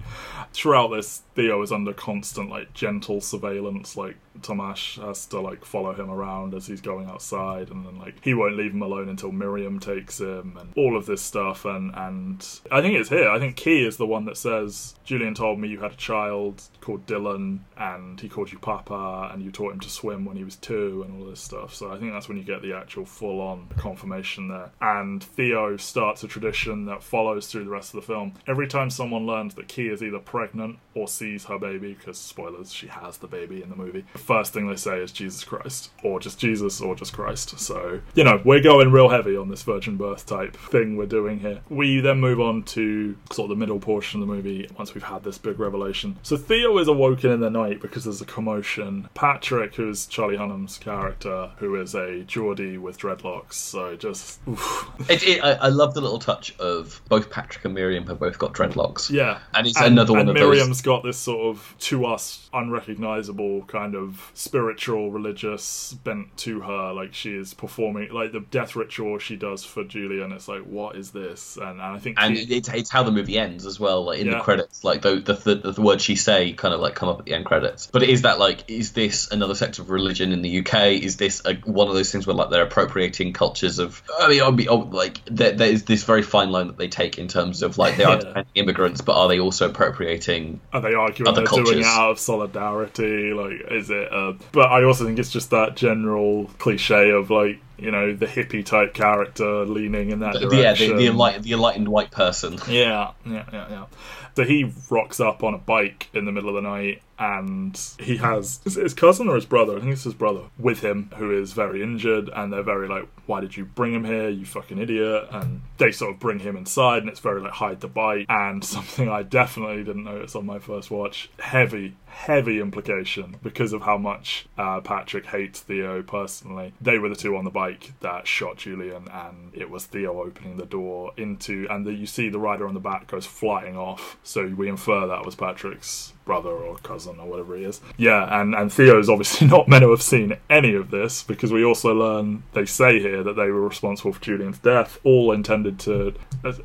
Throughout this, Theo is under constant, like, gentle surveillance. Like, Tomash has to, like, follow him around as he's going outside, and then, like, he won't leave him alone until Miriam takes him, and all of this stuff. And, and I think it's here. I think Kee is the one that says, Julian told me you had a child called Dylan, and he called you Papa, and you taught him to swim when he was two, and all this stuff. So I think that's when you get the actual full on confirmation there. And Theo starts a tradition that follows through the rest of the film. Every time someone learns that Kee is either pregnant or sees her baby, because spoilers, she has the baby in the movie, the first thing they say is Jesus Christ, or just Jesus, or just Christ. So, you know, we're going real heavy on this virgin birth type thing we're doing here. We then move on to sort of the middle portion of the movie once we've had this big revelation. So Theo is awoken in the night because there's a commotion. Patrick, who's Charlie Hunnam's character, who is a Geordie with dreadlocks, so just. It, it, I, I love the little touch of both Patrick and Miriam have both got dreadlocks. yeah, And it's another one and of Miriam's got this sort of to us unrecognizable kind of spiritual, religious bent to her. Like she is performing like the death ritual she does for Julian. It's like what is this? And, and I think and he- it's, it's how the movie ends as well like in Yeah. the credits like the, the, the, the words she say kind of like come up at the end credits but it is that like is this another sect of religion in the uk is this a, one of those things where like they're appropriating cultures of i mean I'll be, oh, like there, there is this very fine line that they take in terms of like they are Yeah. immigrants but are they also appropriating Are they arguing other they're doing it out of solidarity? Like, is it? Uh, but I also think it's just that general cliche of like, you know, the hippie type character leaning in that the, direction. yeah the, the, enlightened, the enlightened white person Yeah, yeah, yeah, yeah. So he rocks up on a bike in the middle of the night, and he has is it his cousin or his brother? I think it's his brother with him, who is very injured, and they're very like, "Why did you bring him here? You fucking idiot!" And they sort of bring him inside, and it's very like hide the bike, and something I definitely didn't notice on my first watch: heavy, heavy implication because of how much uh, Patrick hates Theo personally. They were the two on the bike that shot Julian, and it was Theo opening the door into, and the, you see the rider on the back goes flying off. So we infer that was Patrick's brother or cousin or whatever he is. Yeah, and, and Theo is obviously not meant to have seen any of this because we also learn, they say here, that they were responsible for Julian's death, all intended to.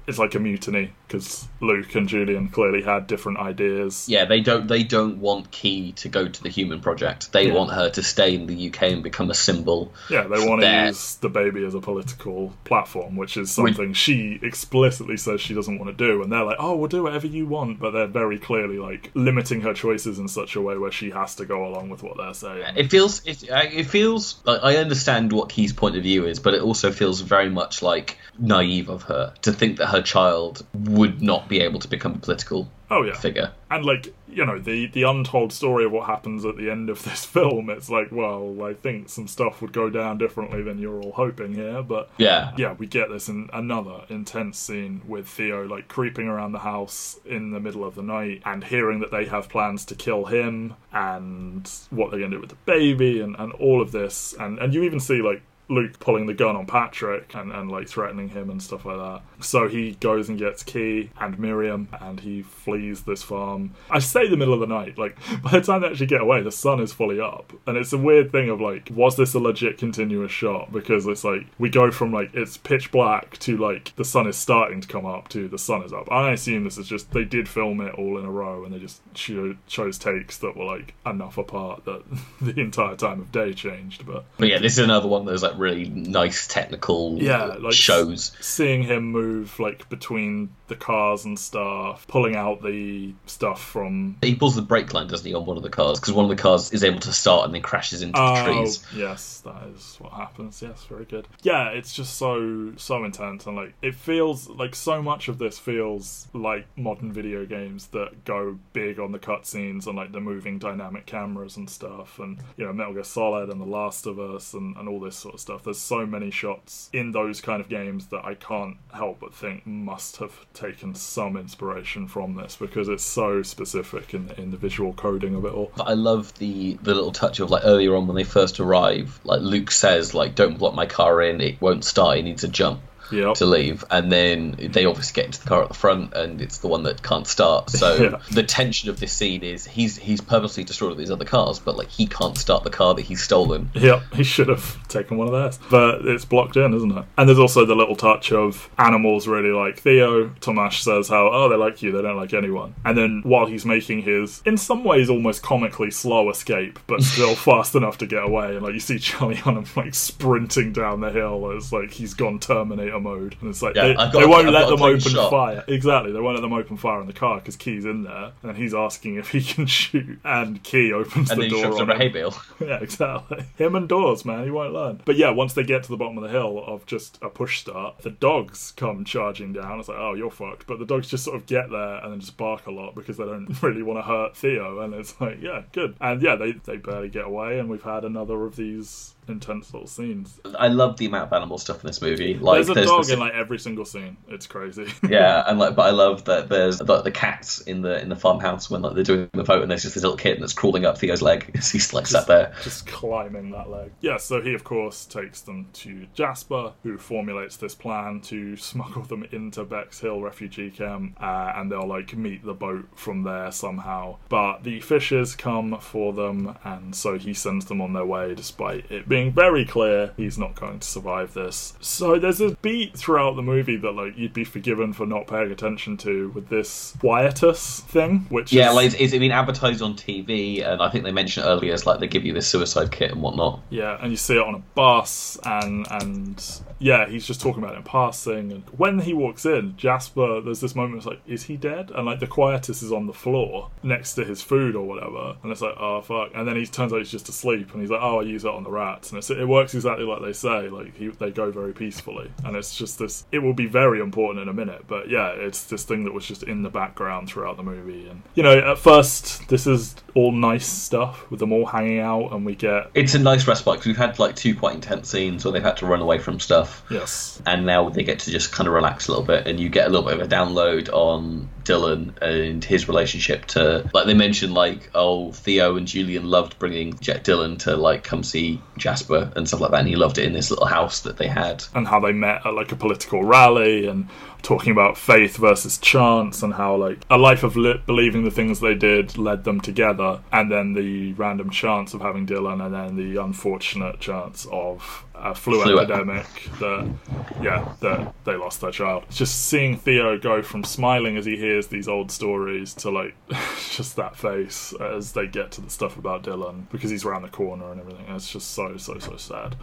It's like a mutiny because Luke and Julian clearly had different ideas. Yeah, they don't they don't want Kee to go to the Human Project. They Yeah. want her to stay in the UK and become a symbol. Yeah, they want to use the baby as a political platform, which is something she explicitly says she doesn't want to do. And they're like, oh, we'll do whatever you want. But they're very clearly like limiting her choices in such a way where she has to go along with what they're saying. It feels it, uh, it feels like I understand what Kee's point of view is, but it also feels very much like naive of her to think that her child would not be able to become a political Oh, yeah. figure. And like, you know, the, the untold story of what happens at the end of this film, it's like, well, I think some stuff would go down differently than you're all hoping here. But Yeah. yeah, we get this in another intense scene with Theo like creeping around the house in the middle of the night and hearing that they have plans to kill him and what they're going to do with the baby and, and all of this. And, and you even see like Luke pulling the gun on Patrick and, and like threatening him and stuff like that. So he goes and gets Kee and Miriam and he flees this farm. I say the middle of the night, like by the time they actually get away, the sun is fully up. And it's a weird thing of like, was this a legit continuous shot? Because it's like we go from like it's pitch black to like the sun is starting to come up to the sun is up. I assume this is just they did film it all in a row and they just cho- chose takes that were like enough apart that the entire time of day changed. But But yeah, this is another one that's like really nice technical Yeah, like- shows. seeing him move like between the cars and stuff, pulling out the stuff from. He pulls the brake line, doesn't he, on one of the cars? Because one of the cars is able to start and then crashes into the Oh, trees. yes, that is what happens. Yes, very good. Yeah, it's just so so intense and like it feels like so much of this feels like modern video games that go big on the cutscenes and like the moving dynamic cameras and stuff, and you know Metal Gear Solid and The Last of Us and and all this sort of stuff. There's so many shots in those kind of games that I can't help but think must have taken some inspiration from this because it's so specific in in the visual coding of it all. I love the the little touch of like earlier on when they first arrive, like Luke says, like don't block my car in, it won't start, you need to jump Yep. to leave. And then they obviously get into the car at the front and it's the one that can't start. So Yeah. the tension of this scene is he's he's purposely destroyed all these other cars, but like he can't start the car that he's stolen. Yep, he should have taken one of theirs. But it's blocked in, isn't it? And there's also the little touch of animals really like Theo. Tomash says how, oh, they like you, they don't like anyone. And then while he's making his, in some ways, almost comically slow escape, but still fast enough to get away, and like you see Charlie Hunnam like sprinting down the hill as like he's gone Terminator mode. And it's like, Yeah, they, got- they won't I've let them open shot. fire. Exactly, they won't let them open fire in the car because Kee's in there. And he's asking if he can shoot, and Kee opens And the then he door. on over a hay bale. Yeah, exactly. Him and Dawes, man, he won't learn. But yeah, once they get to the bottom of the hill of just a push start, the dogs come charging down. It's like, oh, you're fucked. But the dogs just sort of get there and then just bark a lot because they don't really want to hurt Theo. And it's like, yeah, good. And yeah, they, they barely get away. And we've had another of these intense little scenes. I love the amount of animal stuff in this movie. Like There's a dog the- in like every single scene. It's crazy. yeah, and like, but I love that there's the, the cats in the in the farmhouse when like they're doing the vote, and there's just this little kitten that's crawling up Theo's leg as he's like sat there. just climbing that leg. Yeah, so he, of course, takes them to Jasper, who formulates this plan to smuggle them into Bex Hill refugee camp, uh, and they'll like meet the boat from there somehow. But the fishes come for them, and so he sends them on their way, despite it being very clear he's not going to survive this. So there's a beat throughout the movie that like you'd be forgiven for not paying attention to with this quietus thing, which Yeah, is, like it's, it's been advertised on TV, and I think they mentioned earlier it's like they give you this suicide kit and whatnot. Yeah, and you see it on a bus, and and yeah, he's just talking about it in passing. And when he walks in, Jasper, there's this moment. It's like, is he dead? And like the quietus is on the floor next to his food or whatever, and it's like, oh fuck. And then he turns out he's just asleep, and he's like, oh, I use it on the and it works exactly like they say. Like he, they go very peacefully, and it's just this. It will be very important in a minute, but yeah, it's this thing that was just in the background throughout the movie. And you know, at first, this is all nice stuff with them all hanging out, and we get It's a nice respite because we've had like two quite intense scenes where they've had to run away from stuff. yes, and now they get to just kind of relax a little bit and you get a little bit of a download on Dylan and his relationship to like they mentioned like oh Theo and Julian loved bringing Jet Dylan to like come see Jasper and stuff like that. And he loved it in this little house that they had. And how they met at like a political rally and talking about faith versus chance and how like a life of li- believing the things they did led them together and then the random chance of having Dylan and then the unfortunate chance of a flu, Flu. epidemic that yeah that they lost their child. Just seeing Theo go from smiling as he hears these old stories to like just that face as they get to the stuff about Dylan because he's around the corner and everything it's just so so so sad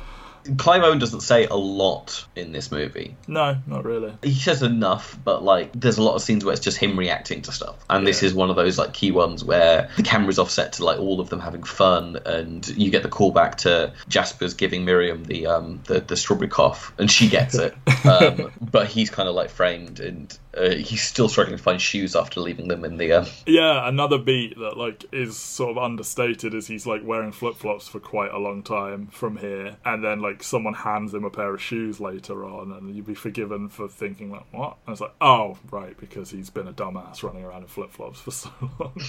Clive Owen doesn't say a lot in this movie. No not really. He says enough, but like there's a lot of scenes where it's just him reacting to stuff, and this is one of those like key ones where the camera's offset to like all of them having fun, and you get the callback to Jasper's giving Miriam the um the, the strawberry cough, and she gets it, um, but he's kind of like framed, and uh, he's still struggling to find shoes after leaving them in the um, Yeah, another beat that like is sort of understated is he's like wearing flip flops for quite a long time from here, and then like someone hands him a pair of shoes later on, and you'd be forgiven for thinking like what? And it's like oh right because he's been a dumbass running around in flip flops for so long,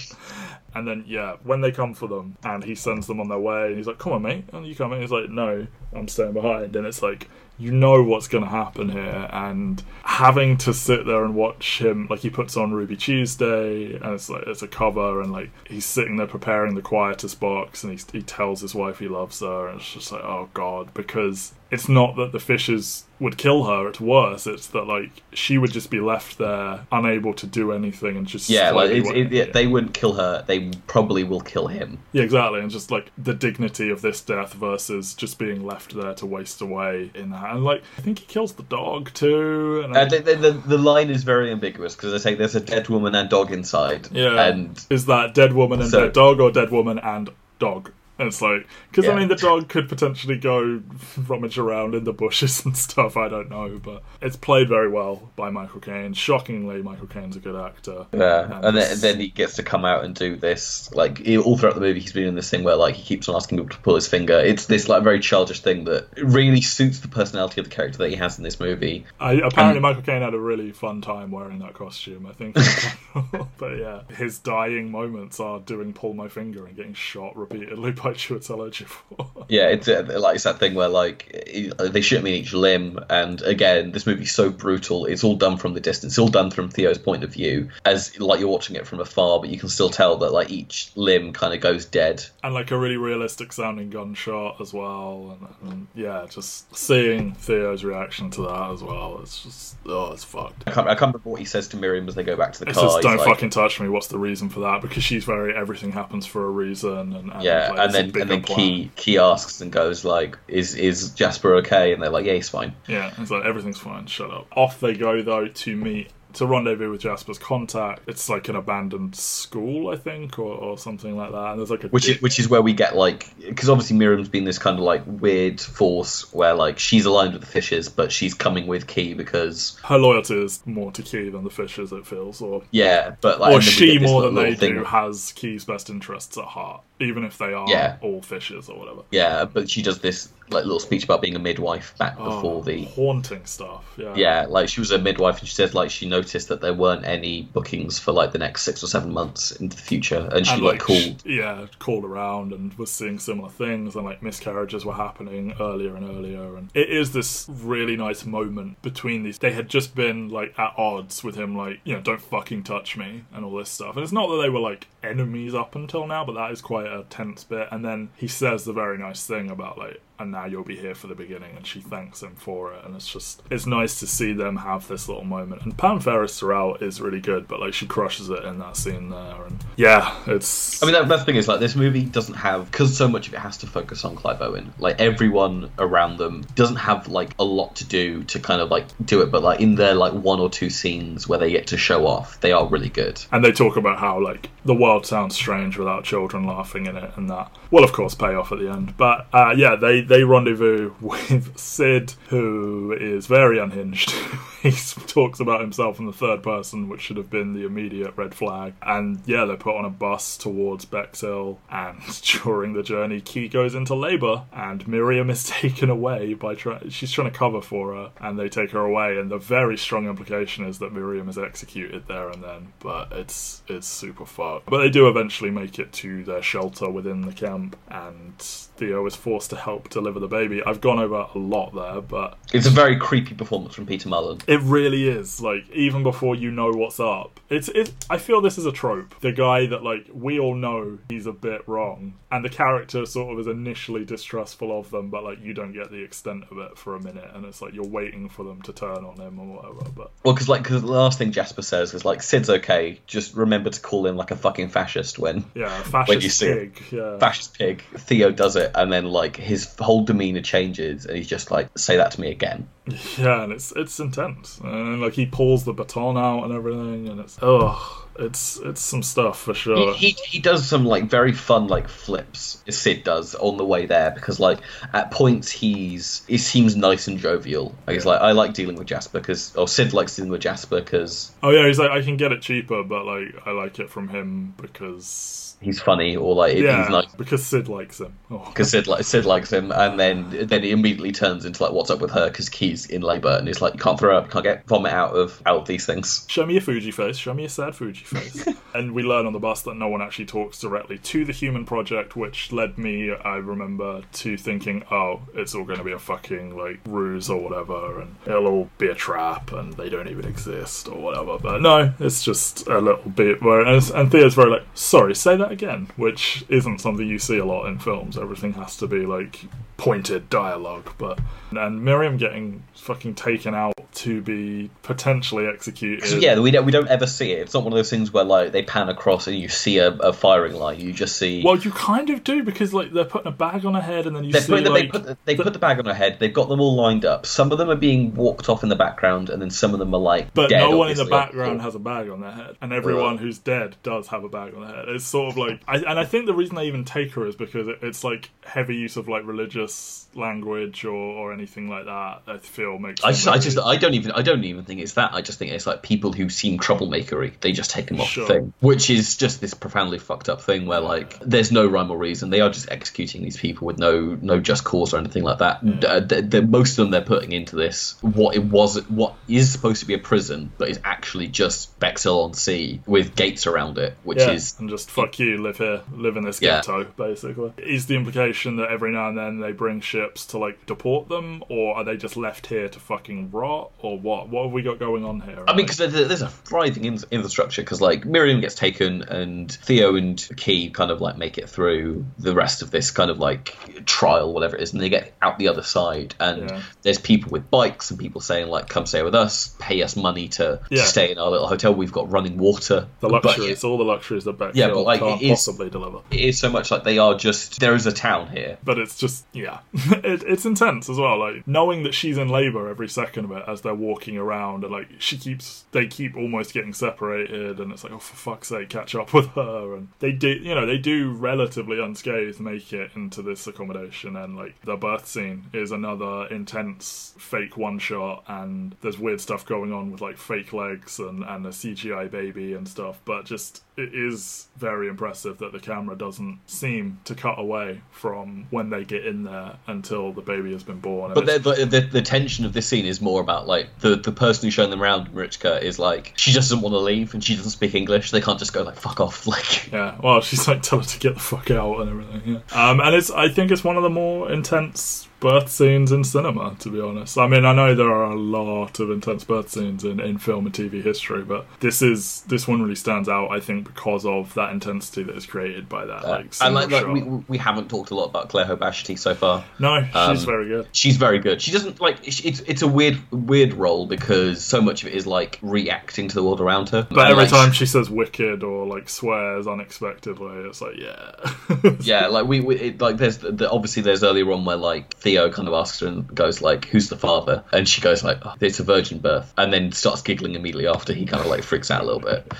and then yeah when they come for them and he sends them on their way, and he's like come on mate, and you come in, he's like no I'm staying behind, and it's like you know what's going to happen here and having to sit there and watch him like he puts on ruby tuesday and it's like it's a cover and like he's sitting there preparing the quietus box and he, he tells his wife he loves her and it's just like oh god because it's not that the fishes would kill her it's worse it's that like she would just be left there unable to do anything and just yeah like it, yeah, they wouldn't kill her, they probably will kill him. yeah, exactly, and just like the dignity of this death versus just being left there to waste away in that. And like, I think he kills the dog too. And Uh, the, the, the, line is very ambiguous because they say there's a dead woman and dog inside, yeah, and is that dead woman and So- dead dog, or dead woman and dog? It's like because I mean the dog could potentially go rummage around in the bushes and stuff. I don't know, but it's played very well by Michael Caine. Shockingly, Michael Caine's a good actor. Yeah, And and then, then he gets to come out and do this. Like he- all throughout the movie, he's been in this thing where like he keeps on asking people to pull his finger. It's this like very childish thing that really suits the personality of the character that he has in this movie. I, apparently, Um, Michael Caine had a really fun time wearing that costume. I think, but yeah, his dying moments are doing "pull my finger" and getting shot repeatedly by Chiwetel Ejiofor. Yeah, it's uh, like it's that thing where like it- they shoot him in each limb, and again, this movie's so brutal. It's all done from the distance. It's all done from Theo's point of view, as like you're watching it from afar, but you can still tell that like each limb kind of goes dead. and like a really realistic sounding gunshot as well. And, and yeah, just seeing Theo's reaction to that as well. It's just oh, it's fucked. I can't, I can't remember what he says to Miriam as they go back to the It car. says, "Don't like- fucking touch me." What's the reason for that? Because she's very everything happens for a reason, and, and Yeah, like, and then and then plan. Kee Kee asks and goes like, "Is is Jasper okay?" And they're like, "Yeah, he's fine." Yeah, it's like everything's fine. Shut up. Off they go though to meet to rendezvous with Jasper's contact. It's like an abandoned school, I think, or, or something like that. And there's like a Which is which is where we get like because obviously Miriam's been this kind of like weird force where like she's aligned with the fishes, but she's coming with Kee because her loyalty is more to Kee than the Fishers, it feels, or yeah, but like or and then we she more than they thing- do has Kee's best interests at heart, even if they are Yeah. all Fishers or whatever. Yeah, but she does this like little speech about being a midwife back oh, before Oh, the haunting stuff. Yeah, yeah, like she was a midwife and she says like she noticed that there weren't any bookings for like the next six or seven months into the future, and she and like, like called. yeah called around and was seeing similar things and like miscarriages were happening earlier and earlier and it is this really nice moment between these they had just been like at odds with him like you know don't fucking touch me and all this stuff and it's not that they were like enemies up until now but that is quite a tense bit and then he says the very nice thing about like and now you'll be here for the beginning and she thanks him for it and it's just it's nice to see them have this little moment and Pam Ferris throughout is really good but like she crushes it in that scene there and yeah it's I mean, that, that's the thing is like this movie doesn't have because so much of it has to focus on Clive Owen. Like everyone around them doesn't have like a lot to do to kind of like do it, but like in their like one or two scenes where they get to show off, they are really good. and they talk about how like the world sounds strange without children laughing in it and that will of course pay off at the end but uh, yeah they they rendezvous with Sid, who is very unhinged. he talks about himself in the third person, which should have been the immediate red flag. And yeah, they're put on a bus towards Bexhill, and during the journey, Kee goes into labour, and Miriam is taken away by. She's trying to cover for her, and they take her away. And the very strong implication is that Miriam is executed there and then. But it's it's super fucked. But they do eventually make it to their shelter within the camp, and Theo is forced to help deliver the baby. I've gone over a lot there, but It's a very creepy performance from Peter Mullan. it really is. Like even before you know what's up, it's it. I feel this is a trope. The guy that like we all know he's a bit wrong, and the character sort of is initially distrustful of them, but like you don't get the extent of it for a minute, and it's like you're waiting for them to turn on him or whatever. But Well, because like, cause the last thing Jasper says is like, Sid's okay. Just remember to call him like a fucking fascist when yeah, When you fascist see it. pig. Yeah, fascist pig. Theo does it, and then like his whole demeanor changes, and he's just like, "Say that to me again." yeah, and it's it's intense, and like he pulls the baton out and everything, and it's oh, it's it's some stuff for sure. He, he he does some like very fun like flips. As Sid does on the way there because like at points he's he seems nice and jovial. Like, he's like I like dealing with Jasper because or Sid likes dealing with Jasper because Oh yeah, he's like I can get it cheaper, but like I like it from him because he's funny or like yeah, he's nice. because Sid likes him. Oh. Because Sid, like, Sid likes him, and then then he immediately turns into like, "What's up with her?" Because Kee's in labour, and he's like, "You can't throw up, you can't get vomit out of out of these things." Show me a Fuji face. Show me a sad Fuji face. and we learn on the bus that no one actually talks directly to the Human Project, which led me, I remember, to thinking, oh, it's all going to be a fucking like ruse or whatever, and it'll all be a trap, and they don't even exist or whatever. But no, it's just a little bit where, and, and Theo's very like, sorry, say that again, which isn't something you see a lot in films. Everything has to be like pointed dialogue, but and Miriam getting fucking taken out to be potentially executed. Yeah, we don't we don't ever see it. It's not one of those things where like they pan across and you see a, a firing line. You just see. Well, you kind of do because like they're putting a bag on her head, and then you They're see putting the, like they put the, they put the bag on her head. They've got them all lined up. Some of them are being walked off in the background, and then some of them are like. But dead, no one in the obviously. background has a bag on their head, and everyone who's dead does have a bag on their head. It's sort of like, I, and I think the reason they even take her is because it, it's like heavy use of like religious language or, or anything like that. I feel makes. I just, I just, I don't even, I don't even think it's that. I just think it's like people who seem troublemakery. They just take them off Sure. the thing, which is just this profoundly fucked up thing where like there's no rhyme or reason. They are just executing these people with no, no just cause or anything like that. Uh, the, the, most of them they're putting into this what it was, what is supposed to be a prison, but is actually just Bexhill on Sea with gates around it, which yeah, is and just fuck you, live here, live in this Yeah. ghetto, basically. Is the implication that every now and then they bring ships to like deport them, or are they just left here to fucking rot, or what? What have we got going on here? I mean, because there's, a thriving in- infrastructure. Because like Miriam gets taken, and Theo and Key kind of like make it through the rest of this kind of like trial, whatever it is, and they get out the other side. And Yeah. there's people with bikes and people saying like, "Come stay with us, pay us money to, to stay in our little hotel. We've got running water." the But luxuries, all the luxuries that Bexhill Yeah, but, like, can't it is- possibly deliver. it is so much like they are just there is a town here. but it's just yeah it, it's intense as well like knowing that she's in labor every second of it as they're walking around and like she keeps they keep almost getting separated and it's like oh for fuck's sake catch up with her. And they do you know they do relatively unscathed make it into this accommodation and like the birth scene is another intense fake one shot and there's weird stuff going on with like fake legs and and a cgi baby and stuff but just it is very impressive that the camera doesn't seem to cut away from when they get in there until the baby has been born. But the, the, the, the tension of this scene is more about like the, the person who's showing them around, Marichka, is like she just doesn't want to leave and she doesn't speak English. They can't just go like fuck off. Like yeah, well, she's like tell her to get the fuck out and everything. Yeah, um, and it's I think it's one of the more intense birth scenes in cinema. To be honest, I mean I know there are a lot of intense birth scenes in, in film and TV history, but this is this one really stands out. I think because of that intensity that is created by that like and like, like we, we haven't talked a lot about Clare-Hope Ashitey so far. no, she's um, very good. She's very good. She doesn't like it's it's a weird weird role because so much of it is like reacting to the world around her. But And, every like, time she says wicked or like swears unexpectedly, it's like yeah, yeah, like we, we it, like there's the, obviously there's earlier on where like Theo kind of asks her and goes like, "Who's the father?" and she goes like, oh, "It's a virgin birth," and then starts giggling immediately after he kind of like freaks out a little bit.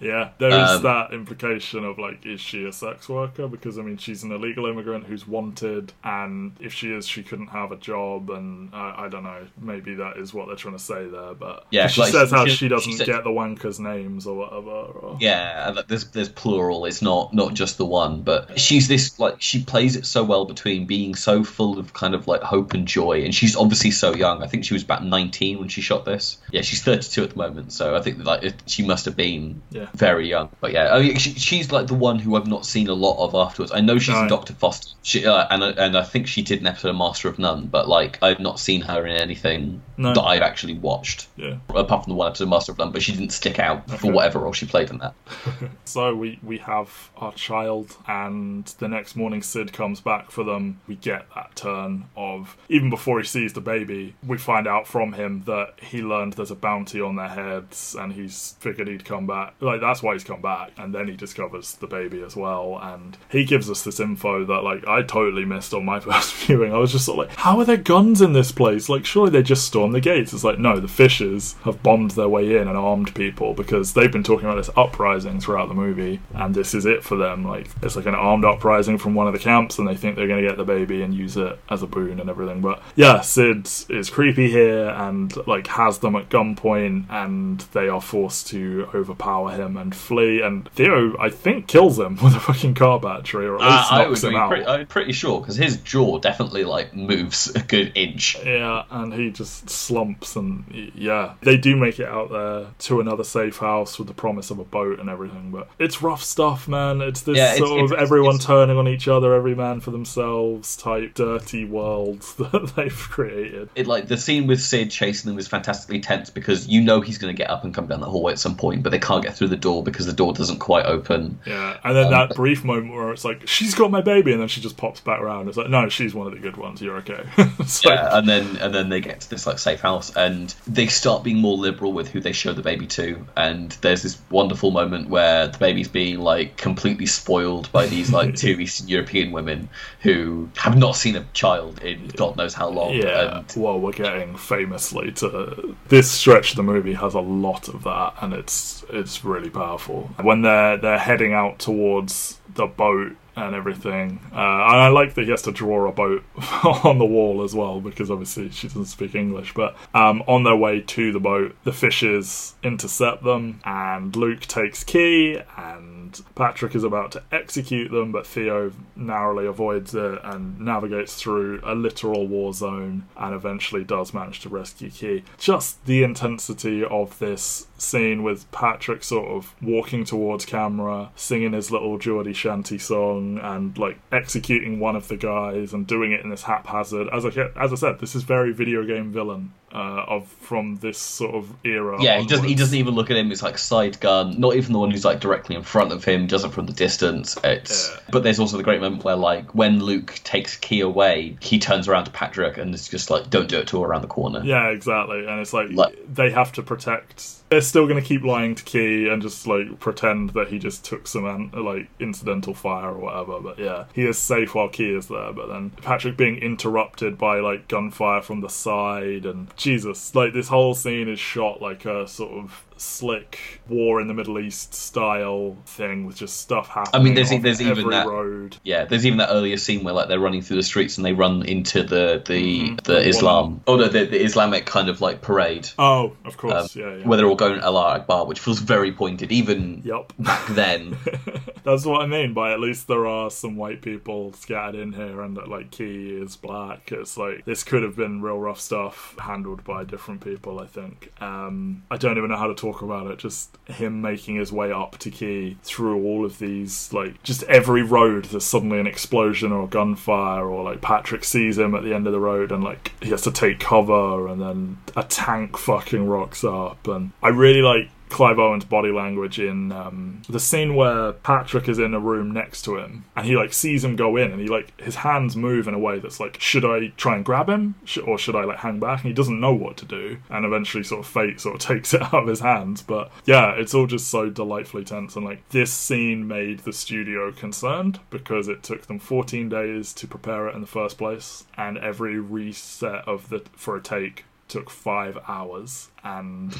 Yeah, there is Um, that implication of like, is she a sex worker? Because I mean, she's an illegal immigrant who's wanted, and if she is, she couldn't have a job, and I, I don't know, maybe that is what they're trying to say there. But Yeah, she like, says how she- she, doesn't she said- get the wankers' names or whatever. Or, Yeah, there's there's plural. It's not not just the one, but she's this like she plays it so well between being so full of kind of like hope and joy, and she's obviously so young. I think she was about 19 when she shot this. Yeah, she's 32 at the moment, so I think like it, she must have been Yeah. Very young. But yeah, I mean, she, she's like the one who I've not seen a lot of afterwards. I know she's No. in Doctor Foster, she, uh, and I- and I think she did an episode of Master of None, but like I've not seen her in anything No. that I've actually watched. Yeah. Apart from the one episode of Master of None, but she didn't stick out for whatever role she played in that. So we we have our child, and the next morning Sid comes back for them. We get that turn of even before he sees the baby, we find out from him that he learned there's a bounty on their heads, and he's figured he'd come back. Like that's why he's come back, and then he discovers the baby as well, and he gives us this info that like I totally missed on my first viewing. I was just sort of like, how are there guns in this place? Like surely they just stormed the gates. It's like no, the Fishers have bombed their way in and armed people because they've been talking about this uprising throughout the movie, and this is it for them. Like it's like an armed uprising from one of the camps, and they think they're going to get the baby and use it as a boon and everything. But yeah, Sid is creepy here and like has them at gunpoint, and they are forced to overpower him and flee. And Theo, I think, kills him with a fucking car battery, or at Uh, least I knocks him out. pretty, I'm pretty sure because his jaw definitely like moves a good inch. Yeah, and he just slumps, and yeah, they do make it out there to another safe house with the promise of a boat and everything. But it's rough stuff, man. It's this Yeah, it's- sort of it's- everyone it's- turning on each other, every man for themselves type dirty world that they've created. It like the scene with Sid chasing them is fantastically tense because you know he's going to get up and come down the hallway at some point, but they can't get through the door because the door doesn't quite open. Yeah, and then Um, that brief moment where it's like she's got my baby, and then she just pops back around. It's like no, she's one of the good ones. You're okay. Yeah, and then and then they get to this like safe house and they start being more liberal with who they show the baby to. And there's this wonderful moment where the baby's being like completely spoiled by these like two Eastern European women who have not seen a child in God knows how long. Yeah, And well, we're getting famously to this stretch of the movie has a lot of that, and it's it's really powerful. When they're they're heading out towards the boat and everything, uh, and I like that he has to draw a boat on the wall as well because obviously she doesn't speak English. But um, on their way to the boat, the fishes intercept them, and Luke takes Kee and. Patrick is about to execute them, but Theo narrowly avoids it and navigates through a literal war zone and eventually does manage to rescue Kee. Just the intensity of this scene with Patrick sort of walking towards camera, singing his little Geordie shanty song, and like executing one of the guys and doing it in this haphazard. As I as I said, this is very video game villain uh, of from this sort of era. Yeah, he doesn't. He doesn't even look at him. It's like side gun. Not even the one who's like directly in front of him. Does it from the distance. It's. Yeah. But there's also the great moment where like when Luke takes Kee away, he turns around to Patrick and it's just like, "Don't do it to her around the corner." Yeah, exactly. And it's like, Like- they have to protect. They're still going to keep lying to Kee and just like pretend that he just took some an- like incidental fire or whatever. But yeah, he is safe while Kee is there. But then Patrick being interrupted by like gunfire from the side and Jesus, like this whole scene is shot like a sort of slick war in the Middle East style thing with just stuff happening. there's e- off there's even that- road. Yeah, there's even that earlier scene where like they're running through the streets and they run into the the, Mhm. the Islam. Oh no, the, the Islamic kind of like parade. Oh, of Um, course, yeah, yeah. Where they're all going Allah Akbar, which feels very pointed, even Yep. back then. That's what I mean by at least there are some white people scattered in here and that like Kee is black. It's like this could have been real rough stuff handled by different people, I think. Um I don't even know how to talk about it. Just him making his way up to Kee through all of these like just every road there's suddenly an explosion or gunfire or like Patrick sees him at the end of the road and like he has to take cover and then a tank fucking rocks up and I really like Clive Owen's body language in um, the scene where Patrick is in a room next to him and he like sees him go in and he like his hands move in a way that's like should I try and grab him? Or should I like hang back? And he doesn't know what to do and eventually sort of fate sort of takes it out of his hands. But yeah it's all just so delightfully tense and like this scene made the studio concerned because it took them 14 days to prepare it in the first place and every reset of the for a take took five hours and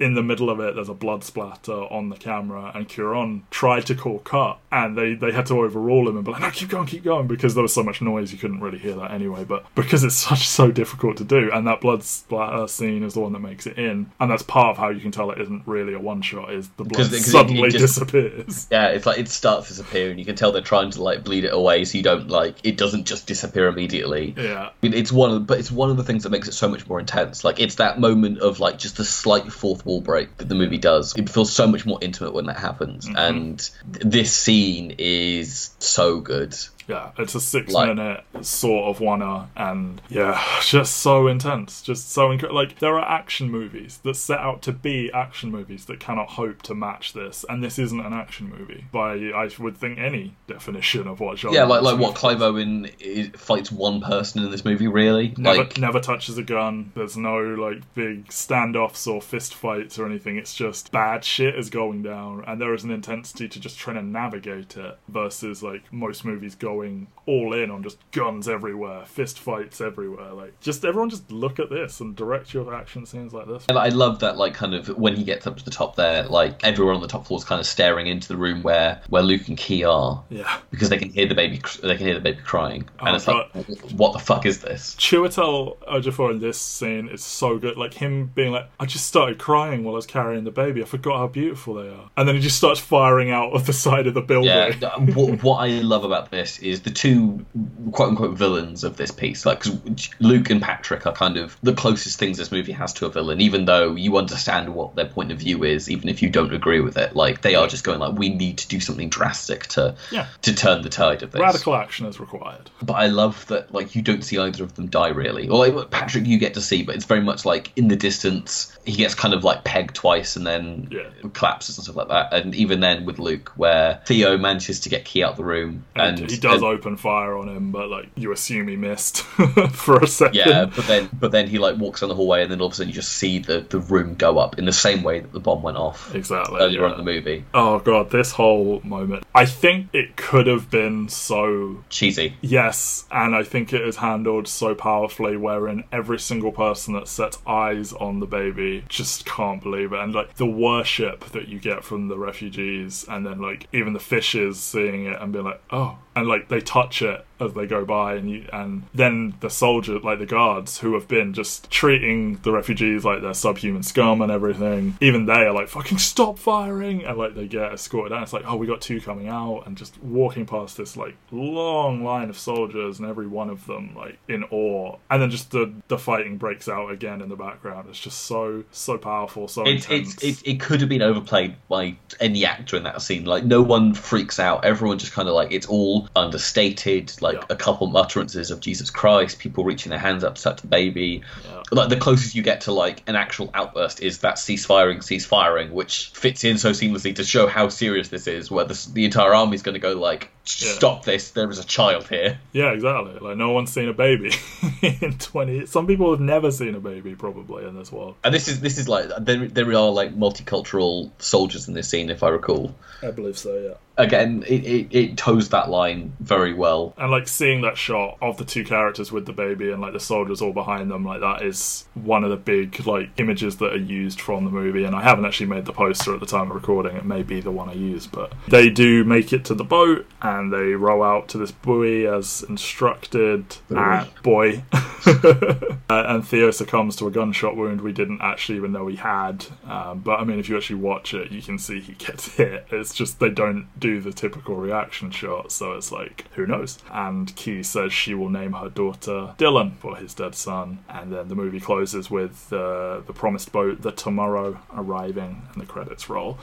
in the middle of it there's a blood splatter on the camera and Cuarón tried to call cut and they, they had to overrule him and be like, no, keep going, keep going because there was so much noise you couldn't really hear that anyway. But because it's such so difficult to do and that blood splatter scene is the one that makes it in and that's part of how you can tell it isn't really a one shot is the blood Because it- 'cause it- suddenly it just- disappears. Yeah, it's like it starts disappearing. you can tell they're trying to like bleed it away, so you don't like it doesn't just disappear immediately. Yeah. I mean, It's one of, but it's one of the things that makes it so much more intense. Like it's that moment of like just the slight fourth wall break that the movie does. It feels so much more intimate when that happens, mm-hmm. and th- this scene is so good. Yeah, it's a six Like- minute sort of one and yeah, just so intense. Just so inc- like there are action movies that set out to be action movies that cannot hope to match this, and this isn't an action movie by I would think any definition of what genre. Yeah, like like what Clive. Owen is, fights one person in this movie. Really, Never, like never touches a gun. There's no like big standoffs or fist fights or anything. It's just bad shit is going down, and there is an intensity to just trying to navigate it versus like most movies going all in on just guns everywhere, fist fights everywhere. Like just everyone just look at this and direct your action scenes like this. And I love that, like, kind of when he gets up to the top there, like everyone on the top floor is kind of staring into the room where where Luke and Kee are Yeah. because they can hear the baby, they can hear the baby crying, Oh, and it's like, what the fuck is this? Chiwetel Ejiofor in this scene is so good. Like him being like, I just started crying while I was carrying the baby. I forgot how beautiful they are. And then he just starts firing out of the side of the building. Yeah, what, what I love about this is the two quote unquote villains of this piece. Like, 'cause Luke and Patrick are kind of the closest things this movie has to a villain, even though you understand what their point of view is, even if you don't agree with it. Like, they are just going like, we need to do something drastic to Yeah. to turn the tide of this. Radical action is required. But I love that like you don't see either of them die really. Or like Patrick you get to see, but it's very much like in the distance he gets kind of like pegged twice and then Yeah. collapses and stuff like that. And even then with Luke, where Theo manages to get Kee out the room And, and he does and- open fire on him, but like you assume he missed for a second. yeah, but then but then he like walks down the hallway and then all of a sudden you just see the, the room go up in the same way that the bomb went off exactly. earlier yeah. on in the movie. Oh god, this whole moment. I think it could have been so Cheesy. Yes, and I think it is handled so powerfully wherein every single person that sets eyes on the baby just can't believe it. And like the worship that you get from the refugees and then like even the fishes seeing it and being like, oh and like they touch it as they go by and you and then the soldiers like the guards who have been just treating the refugees like they're subhuman scum and everything even they are like fucking stop firing and like they get escorted out it's like oh we got two coming out and just walking past this like long line of soldiers and every one of them like in awe and then just the the fighting breaks out again in the background it's just so so powerful so It's, intense it's, it, it could have been overplayed by any actor in that scene. Like, no one freaks out. Everyone just kind of like, it's all understated. Like, Yeah. a couple utterances of Jesus Christ, people reaching their hands up to touch the baby. Yeah. Like, the closest you get to like an actual outburst is that cease firing, cease firing, which fits in so seamlessly to show how serious this is, where the, the entire is going to go, like, stop this, there is a child here. Yeah, exactly. Like no one's seen a baby in twenty. Some people have never seen a baby, probably in this world. And this is this is like there there are like multicultural soldiers in this scene, if I recall. I believe so. Yeah. Again, it, it, it toes that line very well. And like seeing that shot of the two characters with the baby and like the soldiers all behind them, like that is one of the big like images that are used from the movie. And I haven't actually made the poster at the time of recording. It may be the one I use, but they do make it to the boat and they row out to this buoy as instructed. Ah, boy. uh, and Theo succumbs to a gunshot wound we didn't actually even know he had. Um, but I mean, if you actually watch it, you can see he gets hit. It's just they don't do the typical reaction shot, so it's like, who knows? And Kee says she will name her daughter Dylan for his dead son. And then the movie closes with uh, the promised boat, the Tomorrow, arriving, and the credits roll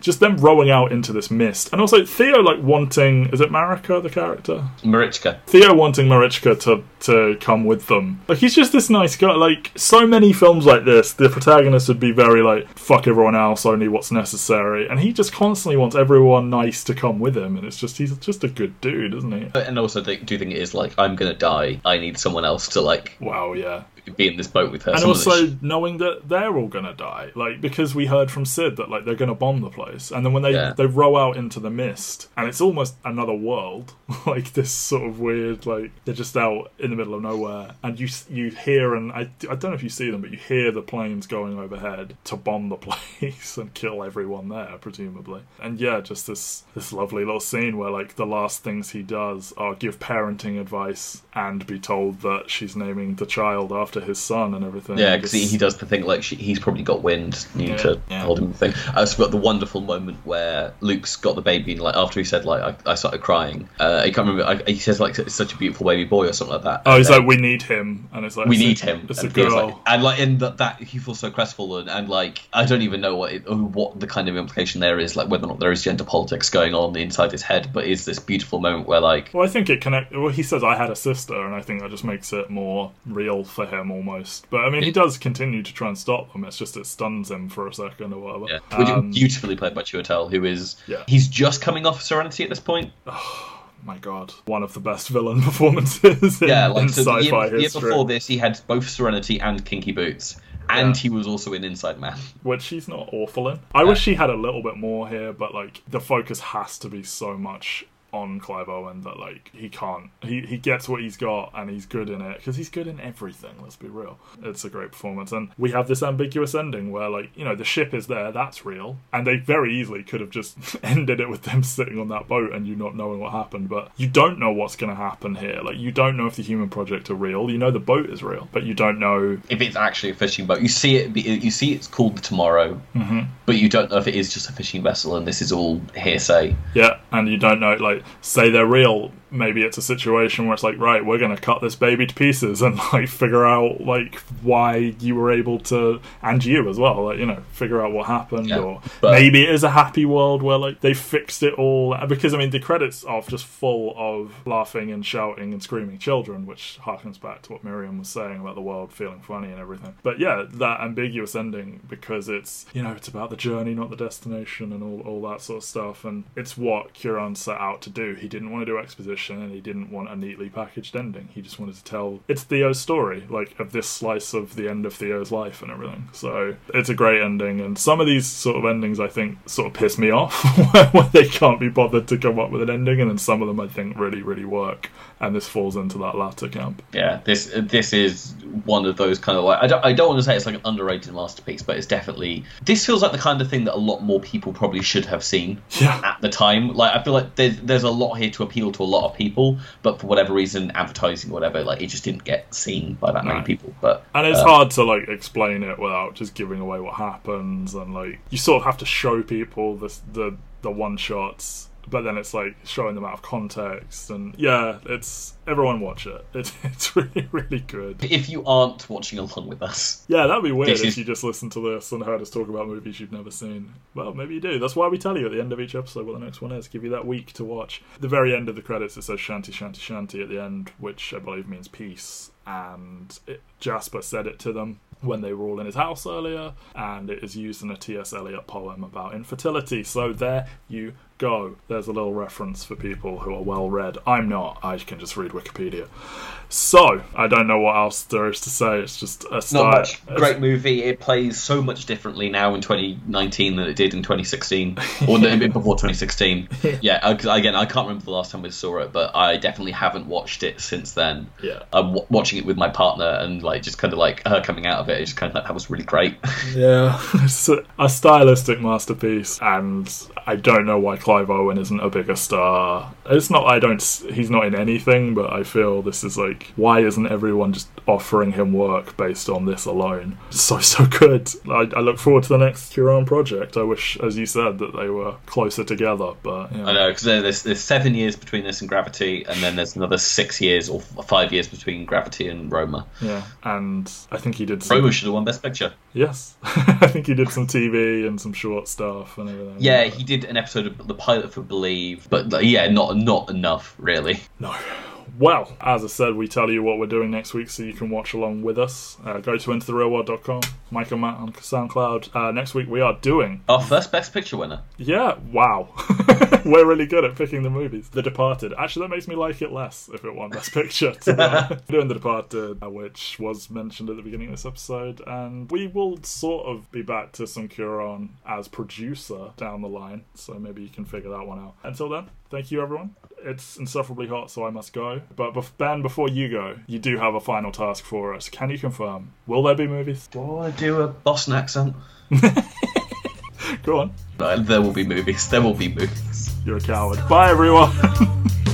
just them rowing out into this mist, and also Theo like wanting is it Marika the character? Marichka. Theo wanting Marichka to to come with them. Like he's just this nice guy. Like so many films like this, the protagonist would be very like fuck everyone else, only what's necessary, and he just constantly wants everyone nice to come with him, and it's just he's just a good dude, isn't he? And also, do do you think it is like I'm gonna die? I need someone else to like Wow, yeah. Be in this boat with her. and Someone also she- knowing that they're all gonna die, like because we heard from Syd that like they're gonna bomb the place, and then when they Yeah. they row out into the mist, and it's almost another world, like this sort of weird, like they're just out in the middle of nowhere, and you you hear and I, I don't know if you see them, but you hear the planes going overhead to bomb the place and kill everyone there, presumably, and yeah, just this this lovely little scene where like the last things he does are give parenting advice and be told that she's naming the child after his son and everything. Yeah, because he, he does the thing like she, he's probably got wind. Need Yeah, to yeah. hold him the thing. I also got the wonderful moment where Luke's got the baby, and like after he said like I, I started crying. Uh, I can't remember. I, he says like it's such a beautiful baby boy or something like that. Oh, he's then like, we need him, and it's like we it's a- need him. It's a and was girl. like, and like in that, that he feels so crestfallen, and like I don't even know what it, what the kind of implication there is, like whether or not there is gender politics going on inside his head. But is this beautiful moment where like well, I think it connect. Well, he says I had a sister, and I think that just makes it more real for him almost. But I mean, he does continue to try and stop them. It's just it stuns him for a second or whatever. Yeah, Um, beautifully played by Chiwetel, who is Yeah. he's just coming off Serenity at this point. my God, one of the best villain performances in, Yeah, like in so the sci-fi year, the year history. before this, he had both Serenity and Kinky Boots, and Yeah. he was also in Inside Man. which he's not awful in. I wish he had a little bit more here, but like the focus has to be so much on Clive Owen that like he can't. He he gets what he's got and he's good in it because he's good in everything. Let's be real. It's a great performance, and we have this ambiguous ending where like you know the ship is there, that's real, and they very easily could have just ended it with them sitting on that boat and you not knowing what happened. But you don't know what's going to happen here. Like you don't know if the Human Project are real. You know the boat is real, but you don't know If it's actually a fishing boat, you see it. You see it's called the Tomorrow, Mm-hmm. but you don't know if it is just a fishing vessel, and this is all hearsay. Yeah, and you don't know, like, say they're real. Maybe it's a situation where it's like, right, we're going to cut this baby to pieces and like figure out like why you were able to, and you as well, like you know, figure out what happened, Yeah, or but- maybe it is a happy world where like they fixed it all. Because I mean, the credits are just full of laughing and shouting and screaming children, which harkens back to what Miriam was saying about the world feeling funny and everything. But yeah, that ambiguous ending because it's you know it's about the journey, not the destination, and all all that sort of stuff, and it's what Cuarón set out to do. He didn't want to do exposition, and he didn't want a neatly packaged ending. He just wanted to tell it's Theo's story, like of this slice of the end of Theo's life and everything. So it's a great ending, and some of these sort of endings I think sort of piss me off when they can't be bothered to come up with an ending, and then some of them I think really really work, and this falls into that latter camp. Yeah, this this is one of those kind of like I don't I don't want to say it's like an underrated masterpiece, but it's definitely this feels like the kind of thing that a lot more people probably should have seen Yeah. at the time. Like I feel like there's there's a lot here to appeal to a lot of people, but for whatever reason, advertising or whatever, like it just didn't get seen by that many No. people. But And it's uh, hard to like explain it without just giving away what happens, and like you sort of have to show people the the the one shots, but then it's like showing them out of context, and yeah, it's everyone watch it. It's it's really really good. If you aren't watching along with us, Yeah, that'd be weird if is- you just listened to this and heard us talk about movies you've never seen. Well, maybe you do. That's why we tell you at the end of each episode what the next one is. Give you that week to watch. The very end of the credits, it says "Shantih, Shantih, Shantih" at the end, which I believe means peace. And it, Jasper said it to them when they were all in his house earlier, and it is used in a T.S. Eliot poem about infertility. So there you go. There's a little reference for people who are well read. I'm not. I can just read Wikipedia. So I don't know what else there is to say. It's just a style. not much. Great movie. It plays so much differently now in 2019 than it did in 2016, or no, before 2016. Yeah, uh, 'cause again, I can't remember the last time we saw it, but I definitely haven't watched it since then. Yeah. I'm w- watching it with my partner, and like just kind of like her coming out of it, it's kind of like that was really great. Yeah, it's a, a stylistic masterpiece, and I don't know why Clive Owen isn't a bigger star. It's not I don't he's not in anything, but I feel this is like why isn't everyone just offering him work based on this alone? So so good. I, I look forward to the next Cuarón project. I wish, as you said, that they were closer together, but yeah. I know because there's there's seven years between this and Gravity, and then there's another six years or five years between Gravity and Roma. Yeah, and I think he did. Some, Roma should have won Best Picture. yes, I think he did some TV and some short stuff and everything. Yeah, he did an episode of the pilot for Believe, but yeah, not not enough really. No. Well, as I said, we tell you what we're doing next week so you can watch along with us. Uh, go to intotherealworld.com, Mike and Matt on SoundCloud. Uh, next week we are doing. Our first Best Picture winner. Yeah, wow. we're really good at picking the movies. The Departed. Actually, that makes me like it less if it won Best Picture. to be honest. We're doing The Departed, uh, which was mentioned at the beginning of this episode, and we will sort of be back to some Cuarón as producer down the line, so maybe you can figure that one out. Until then, thank you everyone. It's insufferably hot, so I must go. But bef- Ben, before you go, you do have a final task for us. Can you confirm? Will there be movies? Do I want to do a Boston accent? Go on. No, there will be movies. There will be movies. You're a coward. Bye, everyone.